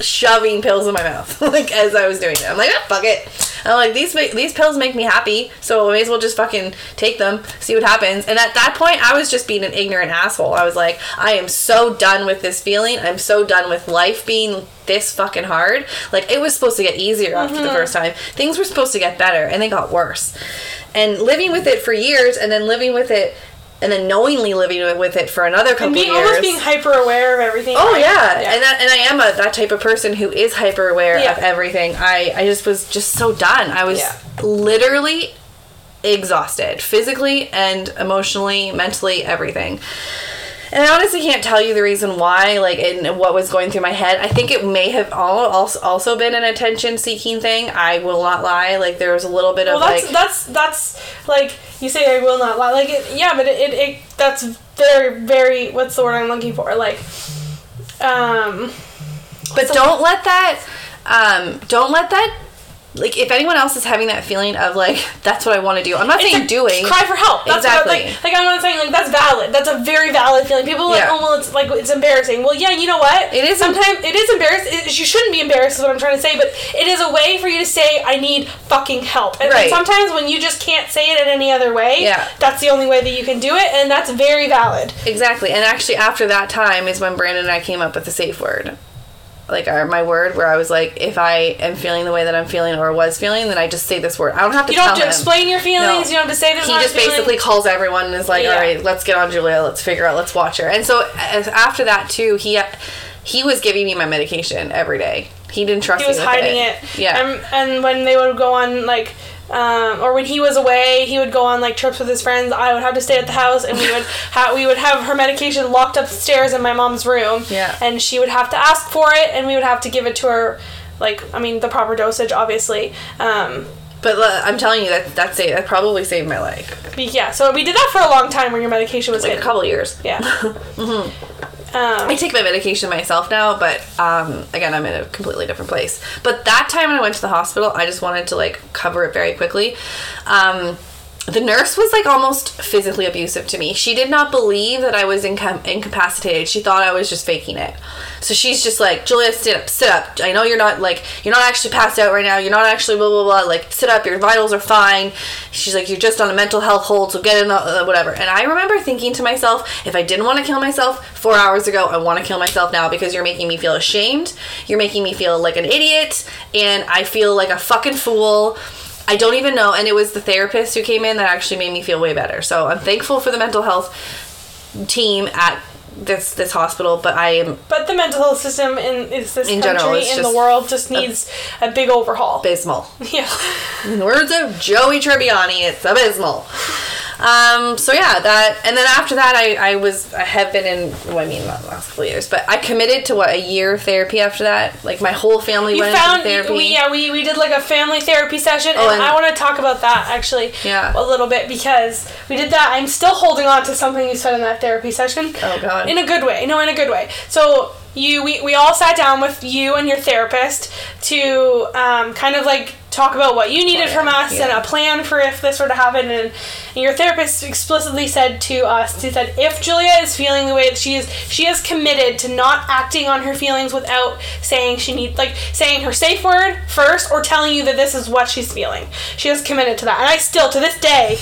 shoving pills in my mouth like as I was doing it. I'm like, ah, fuck it. I'm like these ma- these pills make me happy, so I may as well just fucking take them, see what happens. And at that point, I was just being an ignorant asshole. I was like, I am so done with this feeling. I'm so done with life being this fucking hard. Like it was supposed to get easier after the first time. Things were supposed to get better, and they got worse. And living with it for years, and then living with it. And then knowingly living with it for another couple and being years. almost being hyper aware of everything. Oh right? yeah. and that, and I am a, that type of person who is hyper aware Yeah. of everything. I I just was just so done. I was Yeah. literally exhausted, physically and emotionally, mentally, everything. And I honestly can't tell you the reason why, like, and what was going through my head. I think it may have all also been an attention seeking thing. I will not lie. Like, there was a little bit Well, of that's like, that's that's like you say I will not lie. Like it, yeah, but it, it, it that's very very what's the word I'm looking for? Like, um, but don't let that, um, don't let that. Like if anyone else is having that feeling of like that's what I want to do, I'm not it's saying doing. cry for help. That's Exactly. what, like like I'm not saying like that's valid. That's a very valid feeling. People are like Yeah. oh well it's like it's embarrassing. Well yeah you know what It is em- sometimes it is embarrassing. It, you shouldn't be embarrassed is what I'm trying to say. But it is a way for you to say I need fucking help. And, and Right. sometimes when you just can't say it in any other way, Yeah. that's the only way that you can do it, and that's very valid. Exactly. And actually, after that time is when Brandon and I came up with the safe word. Like our, my word, where I was like, if I am feeling the way that I'm feeling or was feeling, then I just say this word. I don't have to You don't have to him. explain your feelings. No. You don't have to say this. he just basically calls everyone and is like, Yeah. all right, let's get on Julia. Let's figure out. Let's watch her. And so after that too, he uh, he was giving me my medication every day. He didn't trust me. he was hiding it. it. Yeah. And, and when they would go on like, um, or when he was away, he would go on like trips with his friends. I would have to stay at the house, and we would have we would have her medication locked upstairs in my mom's room. Yeah. And she would have to ask for it, and we would have to give it to her. Like I mean, the proper dosage, obviously. Um, but uh, I'm telling you that that's it. That probably saved my life. yeah, so we did that for a long time, when your medication was Like a couple years. Yeah. I Um, I take my medication myself now, but um, again, I'm in a completely different place. But that time when I went to the hospital, I just wanted to like cover it very quickly. Um, the nurse was like almost physically abusive to me. She did not believe that I was inca- incapacitated. She thought I was just faking it. So she's just like, Julia, sit up, sit up. I know you're not like, you're not actually passed out right now. You're not actually blah, blah, blah. Like, sit up. Your vitals are fine. She's like, you're just on a mental health hold, so get in, uh, whatever. And I remember thinking to myself, if I didn't want to kill myself four hours ago, I want to kill myself now because you're making me feel ashamed. You're making me feel like an idiot. And I feel like a fucking fool. I don't even know. And it was the therapist who came in that actually made me feel way better. So I'm thankful for the mental health team at this this hospital, but I am but the mental health system in is this In country general, in the world just needs a big overhaul. abysmal. Yeah. In the words of Joey Tribbiani, it's abysmal. Um, so yeah, that and then after that, I, I was I have been in well, I mean not the last couple of years, but I committed to what a year of therapy after that. Like my whole family You went found into therapy. we yeah we, we did like a family therapy session Oh, and, and- I want to talk about that actually Yeah. a little bit because we did that I'm still holding on to something you said in that therapy session Oh, God. in a good way no in a good way so you we, we all sat down with you and your therapist to um, kind of like talk about what you needed from us and a plan for if this were to happen. And, and your therapist explicitly said to us she said if julia is feeling the way that she is she is committed to not acting on her feelings without saying she needs like saying her safe word first or telling you that this is what she's feeling. She is committed to that. And i still to this day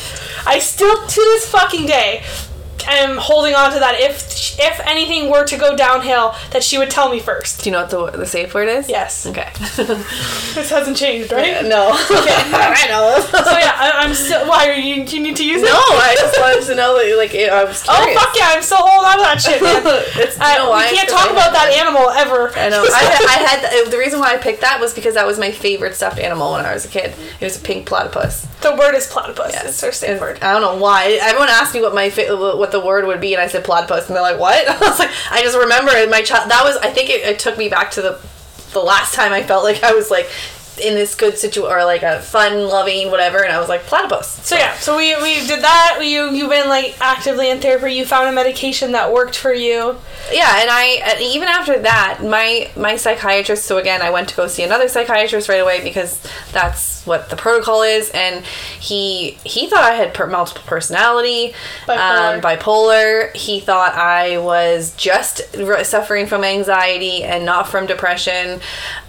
i still to this fucking day am holding on to that if if anything were to go downhill that she would tell me first Do you know what the the safe word is? yes Okay. this hasn't changed right no. Okay. I know. so yeah I, i'm still why are you do you need to use it No, I just wanted to know that like I was Oh fuck yeah! I'm still holding on to that shit, it's, you I, know we can't talk I about that animal ever. I know. I, I had the reason why I picked that was because that was my favorite stuffed animal when I was a kid. It was a pink platypus. The word is platypus. Yes. It's our safe word. I don't know why. Everyone asked me what my fa- what the word would be, and I said platypus, and they're like, "What?" I was like, I just remember in my child. That was. I think it, it took me back to the the last time I felt like I was like in this good situation or like a fun, loving, whatever, and I was like platypus. So yeah, so we, we did that. You you've been like actively in therapy. You found a medication that worked for you. yeah and i and even after that my my psychiatrist so again i went to go see another psychiatrist right away because that's what the protocol is and he he thought i had per- multiple personality Bipolar. um, bipolar he thought i was just r- suffering from anxiety and not from depression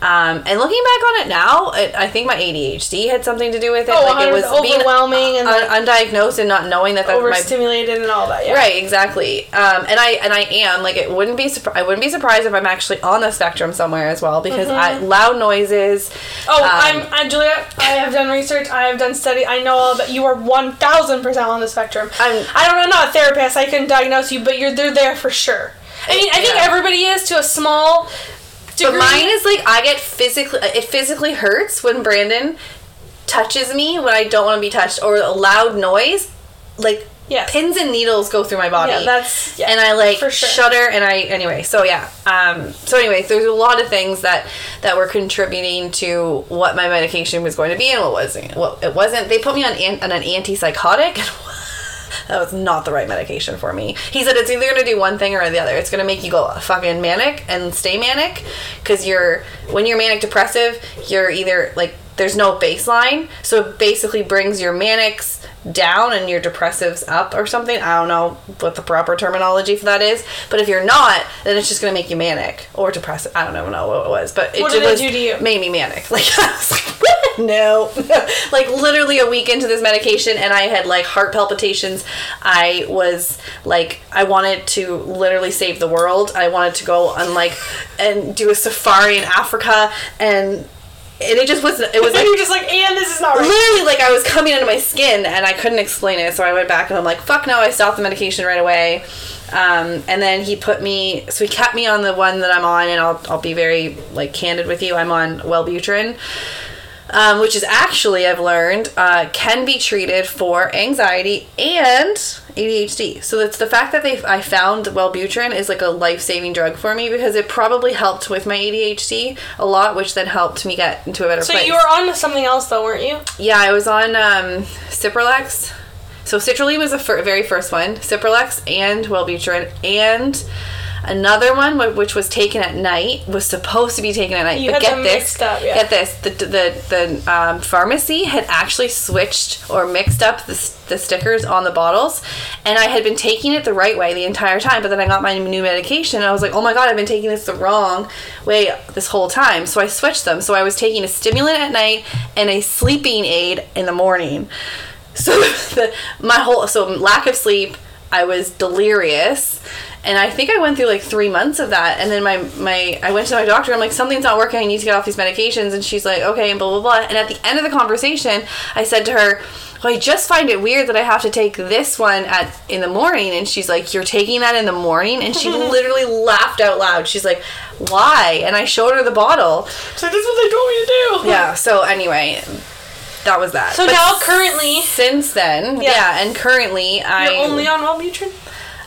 um, and looking back on it now it, i think my adhd had something to do with it Oh, like it was being overwhelming and like, undiagnosed and not knowing that that my overstimulated and all that. Yeah. Right, exactly. Um, and I and I am like it wouldn't be surpri- I wouldn't be surprised if I'm actually on the spectrum somewhere as well because I, loud noises. Oh, um, I'm, I'm Julia. I have done research. I have done study. I know all that you are one thousand percent on the spectrum. I'm- I don't know. I'm not a therapist. I couldn't diagnose you, but you're they're there for sure. I mean, I think Yeah. everybody is to a small degree. But mine is like I get physically it physically hurts when Brandon touches me when I don't want to be touched or a loud noise like Yes. pins and needles go through my body. Yeah, that's- yeah, and I like for sure. shudder and I anyway. So yeah. Um. So anyway, there's a lot of things that that were contributing to what my medication was going to be and what wasn't. Well, it wasn't. They put me on an, on an antipsychotic. That was not the right medication for me. He said it's either going to do one thing or the other. It's going to make you go fucking manic and stay manic because you're when you're manic depressive, you're either like there's no baseline, so it basically brings your manics down and your depressives up or something. I don't know what the proper terminology for that is, but if you're not, then it's just going to make you manic or depressive. I don't even know what it was, but it What did it was- do to you? made me manic. Like I was like, no, like literally a week into this medication, and I had like heart palpitations. I was like, I wanted to literally save the world. I wanted to go on like and do a safari in Africa, and and it just wasn't. It was like you're just like, and this is not right. literally like I was coming into my skin and I couldn't explain it. So I went back and I'm like, fuck no, I stopped the medication right away. Um, and then he put me, so he kept me on the one that I'm on, and I'll, I'll be very like candid with you. I'm on Wellbutrin, um, which is actually I've learned uh, can be treated for anxiety and ADHD. So it's the fact that they I found Wellbutrin is like a life saving drug for me because it probably helped with my ADHD a lot, which then helped me get into a better So place. you were on something else though, weren't you? Yeah, I was on um, Cipralex. So Citrulline was the fir- very first one. Cipralex and Wellbutrin and another one which was taken at night was supposed to be taken at night. You but had get them this, mixed up, yeah. get this. The the the um, pharmacy had actually switched or mixed up the, the stickers on the bottles, and I had been taking it the right way the entire time. But then I got my new medication, and I was like, oh my god, I've been taking this the wrong way this whole time. So I switched them. So I was taking a stimulant at night and a sleeping aid in the morning. So the, my whole so lack of sleep, I was delirious, and I think I went through like three months of that. And then my my I went to my doctor. I'm like something's not working. I need to get off these medications. And she's like okay, and blah blah blah. And at the end of the conversation, I said to her. Well, I just find it weird that I have to take this one at in the morning, and she's like, "You're taking that in the morning," and she literally laughed out loud. She's like, "Why?" And I showed her the bottle. So this is what they told me to do. Yeah. So anyway, that was that. So But now currently since then, Yeah. yeah, and currently I only on Wellbutrin.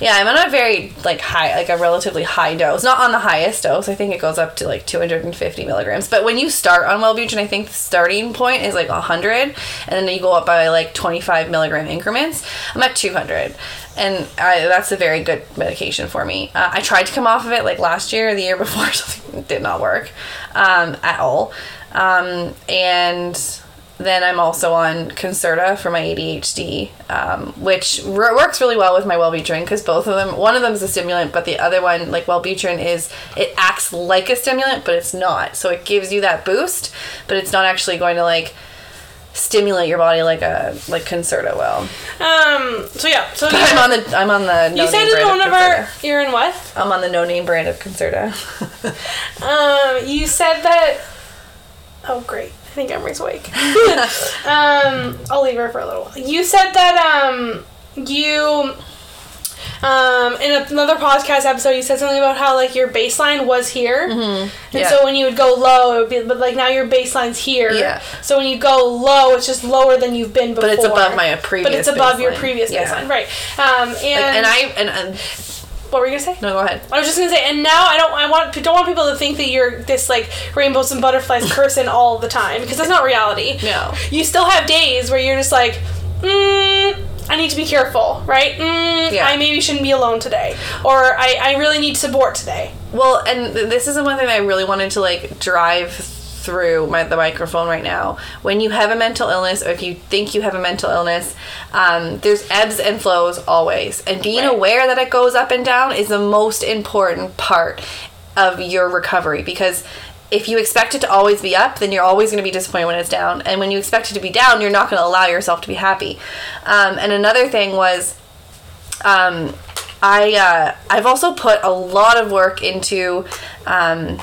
Yeah I'm on a very like high like a relatively high dose, not on the highest dose. I think it goes up to like 250 milligrams. But when you start on Wellbutrin, I think the starting point is like 100, and then you go up by like 25 milligram increments. I'm at 200. And I, that's a very good medication for me. Uh, I tried to come off of it like last year or the year before, something did not work um, at all. Um, and then I'm also on Concerta for my ADHD, um, which r- works really well with my Wellbutrin because both of them, one of them is a stimulant, but the other one, like Wellbutrin, is it acts like a stimulant, but it's not. So it gives you that boost, but it's not actually going to like stimulate your body like a like Concerta will. Um. So yeah. So I'm on the I'm on the no you said brand one of of our you're in what? I'm on the no name brand of Concerta. Um. You said that. Oh great. I think Emery's awake. um. I'll leave her for a little. while. You said that um you. Um, in another podcast episode, you said something about how like your baseline was here, mm-hmm. and Yeah. so when you would go low, it would be, but like now your baseline's here. Yeah. So when you go low, it's just lower than you've been before. But it's above my previous. But it's above your baseline. previous Yeah. baseline, right? Um, and, Like, and I and, and what were you gonna say? no, go ahead. I was just gonna say, and now I don't. I want don't want people to think that you're this like rainbows and butterflies person all the time because that's not reality. No. You still have days where you're just like, mm, I need to be careful, right? Mm, Yeah. I maybe shouldn't be alone today, or I, I really need support today. Well, and this is the one thing I really wanted to like drive through my, the microphone right now. When you have a mental illness, or if you think you have a mental illness, um, there's ebbs and flows always, and being Right. aware that it goes up and down is the most important part of your recovery because. If you expect it to always be up, then you're always going to be disappointed when it's down. And when you expect it to be down, you're not going to allow yourself to be happy. Um, and another thing was, um, I uh, I've also put a lot of work into um,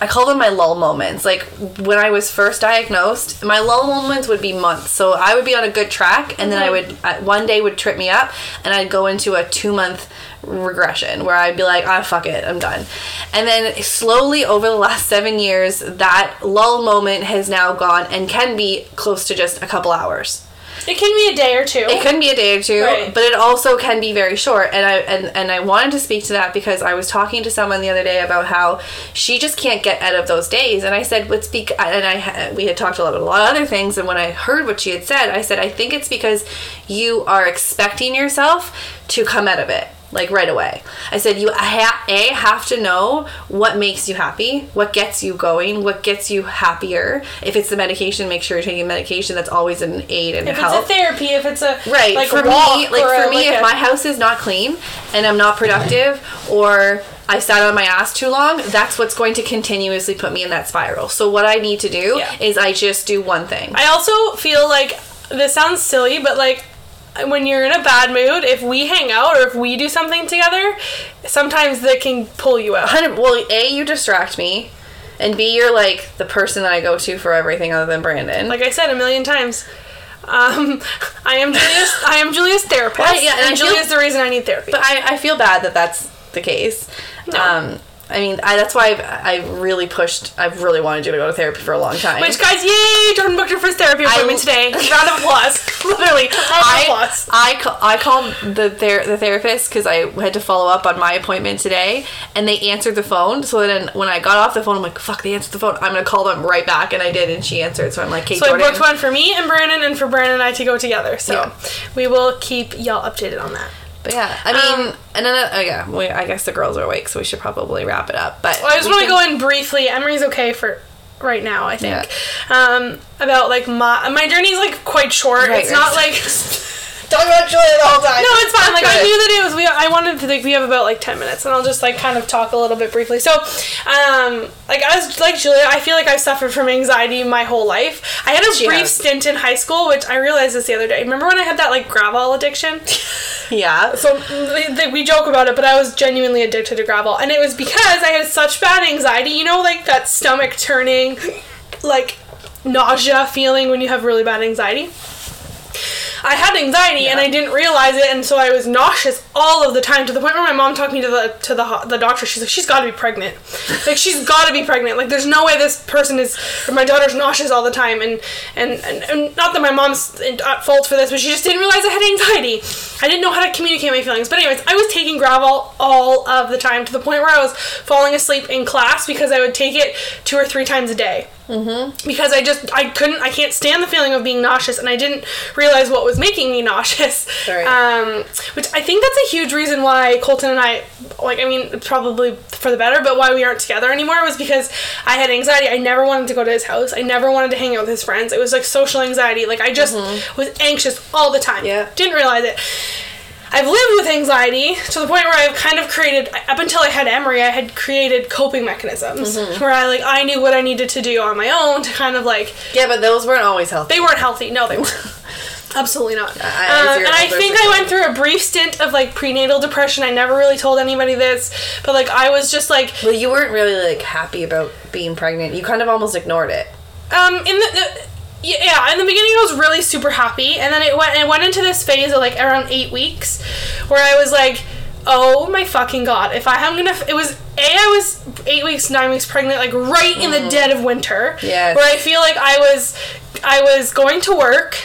I call them my lull moments. Like when I was first diagnosed, my lull moments would be months. So I would be on a good track, and then I would uh, one day would trip me up, and I'd go into a two month regression where I'd be like, ah, fuck it, I'm done. And then slowly over the last seven years, that lull moment has now gone and can be close to just a couple hours. It can be a day or two. It can be a day or two, Right. but it also can be very short. And I and, and I wanted to speak to that because I was talking to someone the other day about how she just can't get out of those days. And I said, "What's bec?" And I we had talked a lot about a lot of other things. And when I heard what she had said, I said, "I think it's because you are expecting yourself to come out of it." Like right away, I said you ha- a have to know what makes you happy, what gets you going, what gets you happier. If it's the medication, make sure you're taking medication. That's always an aid and if help. it's a therapy, if it's a Right. like for me, like for a- me, like if a- my house is not clean and I'm not productive or I sat on my ass too long, that's what's going to continuously put me in that spiral. So what I need to do Yeah. is I just do one thing. I also feel like this sounds silly, but like when you're in a bad mood, if we hang out or if we do something together, sometimes that can pull you out. Well, a you distract me, and b you're like the person that I go to for everything other than Brandon. Like I said a million times. Um, I am Julia's. I am Julia's therapist. Right, yeah, and and feel- Julia's the reason I need therapy. but I, I feel bad that that's the case. No. Um, I mean, I, that's why I've, I really pushed. I've really wanted you to go to therapy for a long time. Which guys, yay! Jordan booked her first therapy appointment today. Round of applause. Literally, round of I applause. I, I called the ther- the therapist because I had to follow up on my appointment today, and they answered the phone. So then when I got off the phone, I'm like, "Fuck!" They answered the phone. I'm gonna call them right back, and I did, and she answered. So I'm like, "Kate So I booked one for me and Brandon, and for Brandon and I to go together. So Yeah. we will keep y'all updated on that. But yeah, I mean, Um, and then oh yeah, we, I guess the girls are awake, so we should probably wrap it up. But Well, I just want to go in briefly. Emery's okay for right now, I think. Um, about like my my journey's like quite short. Right, it's right. not like Talk about Julia the whole time. no, it's fine. Like I knew that it was. We I wanted to like we have about like ten minutes, and I'll just like kind of talk a little bit briefly. So, um, like I was like Julia, I feel like I've suffered from anxiety my whole life. I had a She brief has. stint in high school, which I realized this the other day. Remember when I had that like Gravol addiction? Yeah. So th- we joke about it, but I was genuinely addicted to Gravol, and it was because I had such bad anxiety. You know, like that stomach turning, like nausea feeling when you have really bad anxiety. I had anxiety and I didn't realize it, and so I was nauseous all of the time to the point where my mom took me to the to the the doctor. She's like, she's got to be pregnant. Like she's got to be pregnant. Like there's no way this person is. Or my daughter's nauseous all the time, and and, and, and not that my mom's at fault for this, but she just didn't realize I had anxiety. I didn't know how to communicate my feelings. But anyways, I was taking Gravol all of the time to the point where I was falling asleep in class because I would take it two or three times a day because I just I couldn't I can't stand the feeling of being nauseous and I didn't realize what was making me nauseous. Right. Um, which I think that's a huge reason why Colton and I like I mean probably for the better, but why we aren't together anymore was because I had anxiety. I never wanted to go to his house. I never wanted to hang out with his friends. It was like social anxiety. Like I just was anxious all the time. Yeah. Didn't realize it. I've lived with anxiety to the point where I've kind of created up until I had Emery, I had created coping mechanisms where I like I knew what I needed to do on my own to kind of like Yeah, but those weren't always healthy. they weren't healthy. No, they weren't. Absolutely not. I- your and I think. I went through a brief stint of like prenatal depression. I never really told anybody this, but like I was just like well, you weren't really like happy about being pregnant. You kind of almost ignored it. um in the, the yeah in the beginning I was really super happy, and then it went it went into this phase of like around eight weeks where I was like. Oh my fucking god! If I am gonna, it was a I was eight weeks, nine weeks pregnant, like right in the mm-hmm. dead of winter. Yes. Where I feel like I was, I was going to work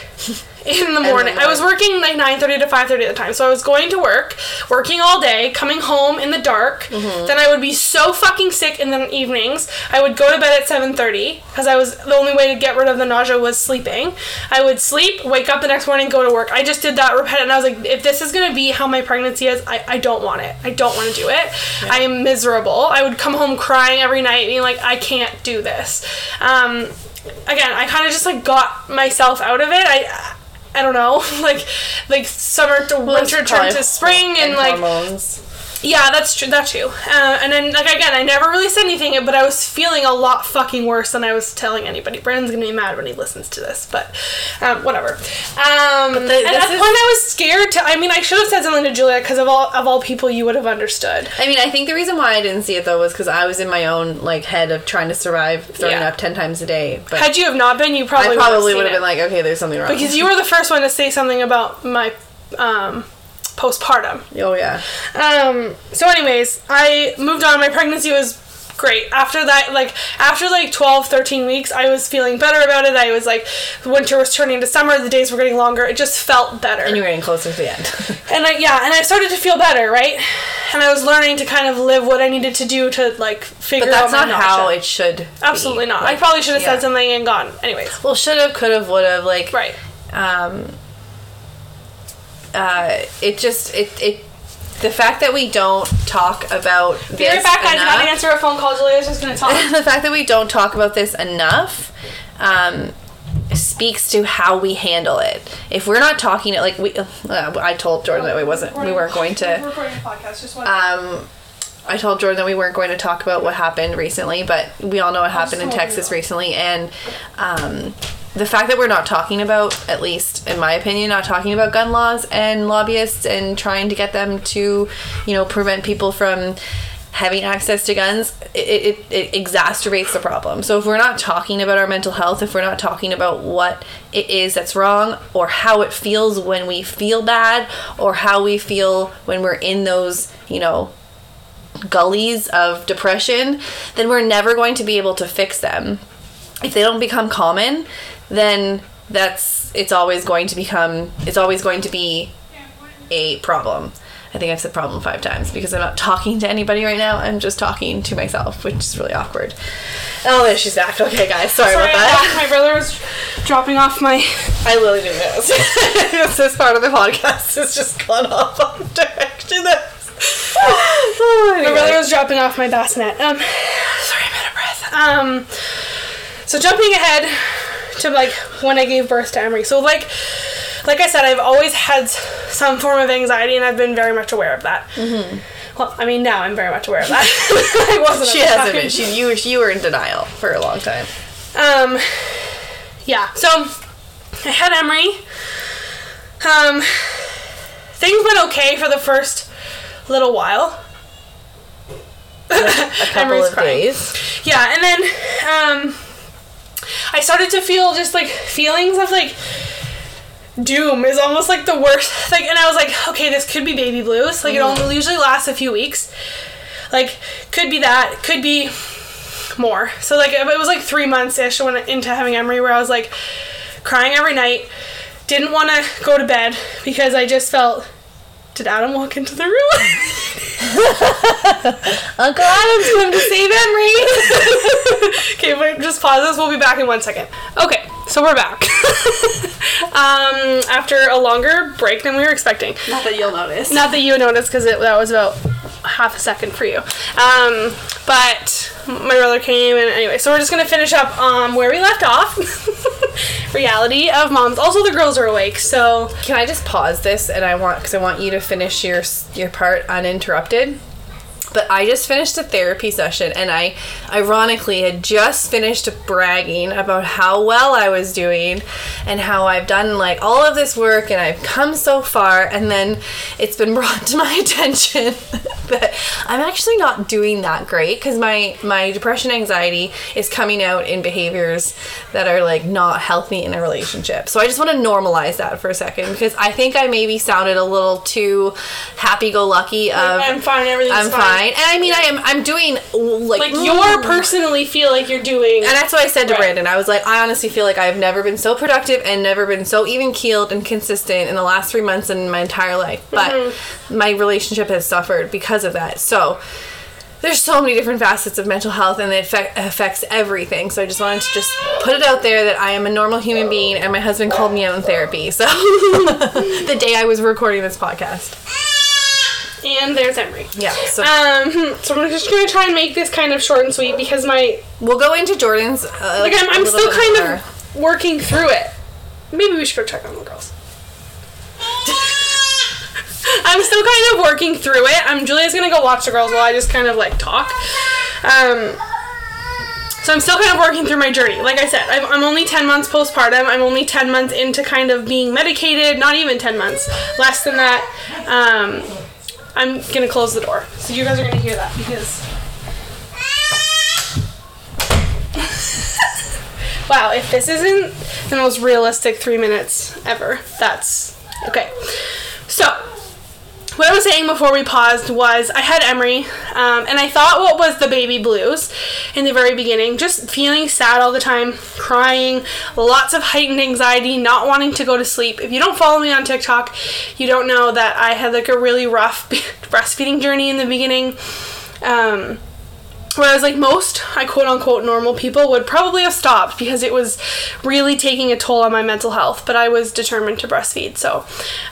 in the morning. I was working like nine thirty to five thirty at the time, so I was going to work, working all day, coming home in the dark. Mm-hmm. Then I would be so fucking sick in the evenings. I would go to bed at seven thirty because I was the only way to get rid of the nausea was sleeping. I would sleep, wake up the next morning, go to work. I just did that repetitive, and I was like, if this is gonna be how my pregnancy is, I, I don't want it. I don't want to do it. I am miserable. I would come home crying every night, being like, I can't do this. Um, again, I kind of just like got myself out of it. I. I don't know, like, like summer to winter turned to spring, and, like, hormones. Yeah, that's true. That too. Uh, and then, like again, I never really said anything, but I was feeling a lot fucking worse than I was telling anybody. Brandon's gonna be mad when he listens to this, but um, whatever. Um, and at that is- point, I was scared to. I mean, I should have said something to Julia because of all of all people, you would have understood. I mean, I think the reason why I didn't see it though was because I was in my own like head of trying to survive, throwing Yeah. up ten times a day. But Had you have not been, you probably I probably would have have been it. like, okay, there's something wrong. because you were the first one to say something about my um, postpartum. oh yeah, Um, so anyways, I moved on. My pregnancy was great. After that, like after like 12, 13 weeks, I was feeling better about it. I was like, winter was turning to summer. The days were getting longer. It just felt better. And you're getting closer to the end. And I, yeah, and I started to feel better, right? And I was learning to kind of live what I needed to do to like figure but that's out not how it should. be. Absolutely not. I probably should have yeah. said something and gone. Anyways, Well, should have, could have, would have. Like, right. um, uh, it just it it the fact that we don't talk about this Be right back, guys. I enough, gotta answer a phone call. Julia's just gonna talk. the fact that we don't talk about this enough um, speaks to how we handle it. If we're not talking it, like we, uh, I told Jordan that we wasn't, we weren't going to. recording a podcast. Just one. Um, I told Jordan that we weren't going to talk about what happened recently, but we all know what happened in. Texas recently, and um, the fact that we're not talking about, at least in my opinion, not talking about gun laws and lobbyists and trying to get them to, you know, prevent people from having access to guns, it, it, it exacerbates the problem. So if we're not talking about our mental health, if we're not talking about what it is that's wrong, or how it feels when we feel bad, or how we feel when we're in those, you know, gullies of depression, then we're never going to be able to fix them. If they don't become common, then that's it's always going to become it's always going to be a problem. I think I've said problem five times because I'm not talking to anybody right now. I'm just talking to myself, which is really awkward. Oh, there she's back. Okay, guys, sorry, Sorry, about that. my brother was dropping off my. I literally didn't notice. this part of the podcast has just gone off on direction. Oh, My brother was dropping off my bassinet. Um, sorry, I'm out of breath. Um, so jumping ahead to like when I gave birth to Emery. So like, like I said, I've always had some form of anxiety, and I've been very much aware of that. Mm-hmm. Well, I mean, now I'm very much aware of that. I wasn't. She hasn't been. She you you were in denial for a long time. Um, yeah. So I had Emery. Um, things went okay for the first little while. A couple Emery's of crying. days. Yeah, and then um, I started to feel just like feelings of like doom is almost like the worst. Like, and I was like, okay, this could be baby blues. Like, it mm-hmm. only usually lasts a few weeks. Like, could be that. Could be more. So like, if it was like three months ish when into having Emery, where I was like crying every night. Didn't want to go to bed because I just felt. Did Adam walk into the room? Uncle Adam's come to save Emery. okay, wait, just pause this. We'll be back in one second. Okay, so we're back. um, after a longer break than we were expecting. Not that you'll notice. Not that you noticed because that was about half a second for you. Um, but my brother came and anyway, so we're just gonna finish up um, where we left off. Reality of moms. Also, the girls are awake, so Can I just pause this and I want because I want you to finish your your part uninterrupted. But I just finished a therapy session and I ironically had just finished bragging about how well I was doing and how I've done like all of this work and I've come so far and then it's been brought to my attention that I'm actually not doing that great because my my depression anxiety is coming out in behaviors that are like not healthy in a relationship. So I just want to normalize that for a second because I think I maybe sounded a little too happy go lucky of I'm fine. Everything's I'm fine. And I mean, I am. I'm doing like Like mm. you're personally feel like you're doing. And that's what I said to Right. Brandon. I was like, I honestly feel like I've never been so productive and never been so even keeled and consistent in the last three months in my entire life. But Mm-hmm. my relationship has suffered because of that. So there's so many different facets of mental health and it affect, affects everything. So I just wanted to just put it out there that I am a normal human being and my husband called me out in therapy. So the day I was recording this podcast. And there's Emery. Yeah. So Um, so I'm just gonna try and make this kind of short and sweet because my we'll go into Jordan's. Uh, like I'm, I'm still kind more. of working through it. Maybe we should go check on the girls. I'm still kind of working through it. I'm Julia's gonna go watch the girls while I just kind of like talk. Um, so I'm still kind of working through my journey. Like I said, I'm, I'm only 10 months postpartum. I'm only 10 months into kind of being medicated. Not even 10 months, less than that. Um, I'm gonna close the door, so you guys are gonna hear that because. Wow, if this isn't the most realistic three minutes ever, that's okay. So, what I was saying before we paused was I had Emery, um, and I thought what was the baby blues in the very beginning, just feeling sad all the time, crying, lots of heightened anxiety, not wanting to go to sleep. If you don't follow me on TikTok, you don't know that I had like a really rough breastfeeding journey in the beginning. Um, Whereas, like most, I quote unquote normal people would probably have stopped because it was really taking a toll on my mental health. But I was determined to breastfeed, so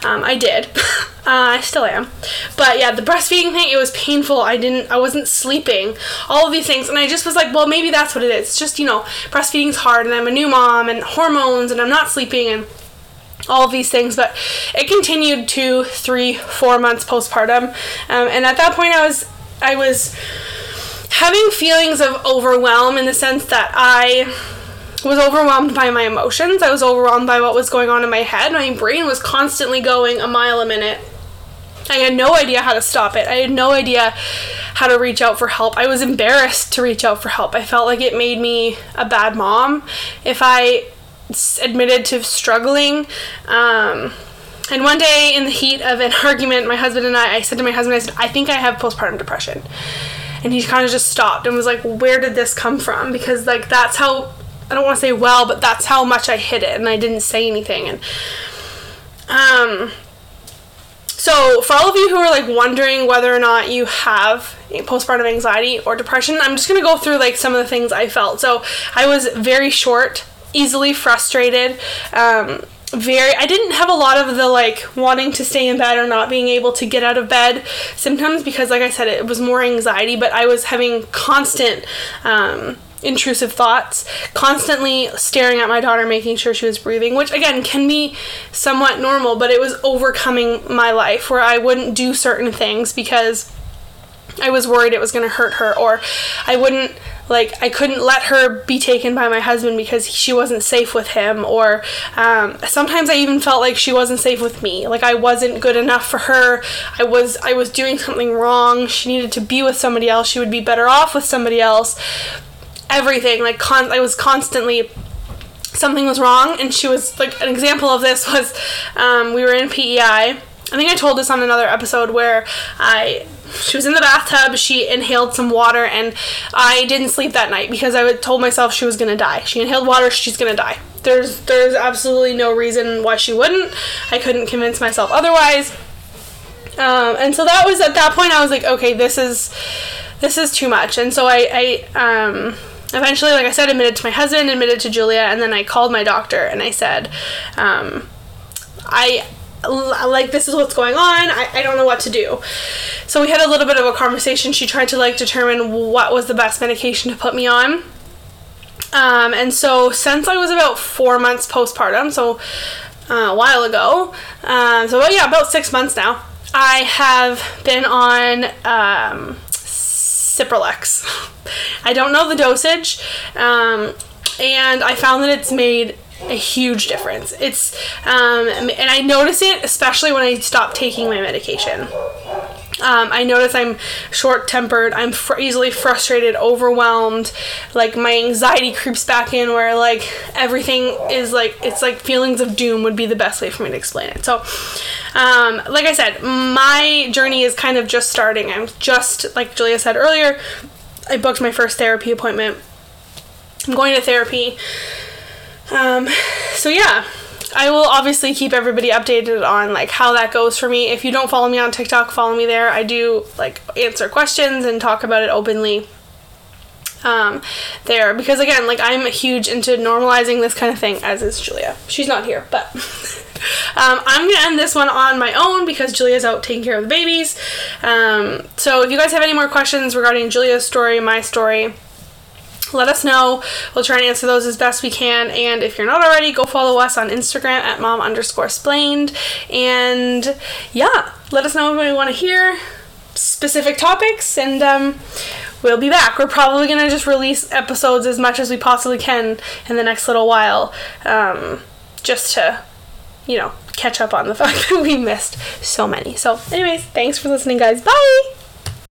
um, I did. uh, I still am. But yeah, the breastfeeding thing, it was painful. I didn't, I wasn't sleeping. All of these things, and I just was like, well, maybe that's what it is. It's just you know, breastfeeding's hard, and I'm a new mom, and hormones, and I'm not sleeping, and all of these things, but it continued two, three, four months postpartum, um, and at that point, I was, I was having feelings of overwhelm in the sense that I was overwhelmed by my emotions. I was overwhelmed by what was going on in my head. My brain was constantly going a mile a minute. I had no idea how to stop it. I had no idea how to reach out for help. I was embarrassed to reach out for help. I felt like it made me a bad mom if I admitted to struggling. Um, and one day, in the heat of an argument, my husband and I, I said to my husband, I said, I think I have postpartum depression and he kind of just stopped and was like where did this come from? Because like that's how i don't want to say well but that's how much i hid it and i didn't say anything. And um so for all of you who are like wondering whether or not you have postpartum anxiety or depression i'm just going to go through like some of the things i felt. So i was very short easily frustrated um, very I didn't have a lot of the like wanting to stay in bed or not being able to get out of bed symptoms because like I said it was more anxiety but I was having constant um, intrusive thoughts constantly staring at my daughter making sure she was breathing which again can be somewhat normal but it was overcoming my life where I wouldn't do certain things because I was worried it was going to hurt her or I wouldn't like I couldn't let her be taken by my husband because she wasn't safe with him or um, sometimes I even felt like she wasn't safe with me. Like I wasn't good enough for her. I was I was doing something wrong. She needed to be with somebody else. She would be better off with somebody else. Everything like con- I was constantly something was wrong and she was like an example of this was um, we were in PEI I think I told this on another episode where I she was in the bathtub. She inhaled some water and i didn't sleep that night because i told myself she was to die. She inhaled water she's to die. There's there's absolutely no reason why she wouldn't. I couldn't convince myself otherwise. Um, and so that was at that point i was like okay this is this is too much. And so i i um eventually like i said admitted to my husband admitted to julia and then i called my doctor and i said um, i like this is what's going on. I, I don't know what to do so we had a little bit of a conversation she tried to like determine what was the best medication to put me on um, and so since i was about four months postpartum so uh, a while ago um, so yeah about six months now i have been on um, cipralex i don't know the dosage um, and i found that it's made a huge difference. It's um, and I notice it especially when I stop taking my medication. Um, I notice I'm short tempered, I'm fr- easily frustrated, overwhelmed. Like my anxiety creeps back in where like everything is like, it's like feelings of doom would be the best way for me to explain it. So, um, like I said, my journey is kind of just starting. I'm just, like Julia said earlier, I booked my first therapy appointment. I'm going to therapy um, so yeah, I will obviously keep everybody updated on like how that goes for me. If you don't follow me on TikTok, follow me there. I do like answer questions and talk about it openly um, there because again, like I'm huge into normalizing this kind of thing, as is Julia. She's not here, but um, I'm gonna end this one on my own because Julia's out taking care of the babies. Um, so if you guys have any more questions regarding Julia's story, my story let us know. We'll try and answer those as best we can. And if you're not already, go follow us on Instagram at mom underscore splained. And yeah, let us know if we want to hear specific topics and um, we'll be back. We're probably going to just release episodes as much as we possibly can in the next little while um, just to, you know, catch up on the fact that we missed so many. So, anyways, thanks for listening, guys. Bye!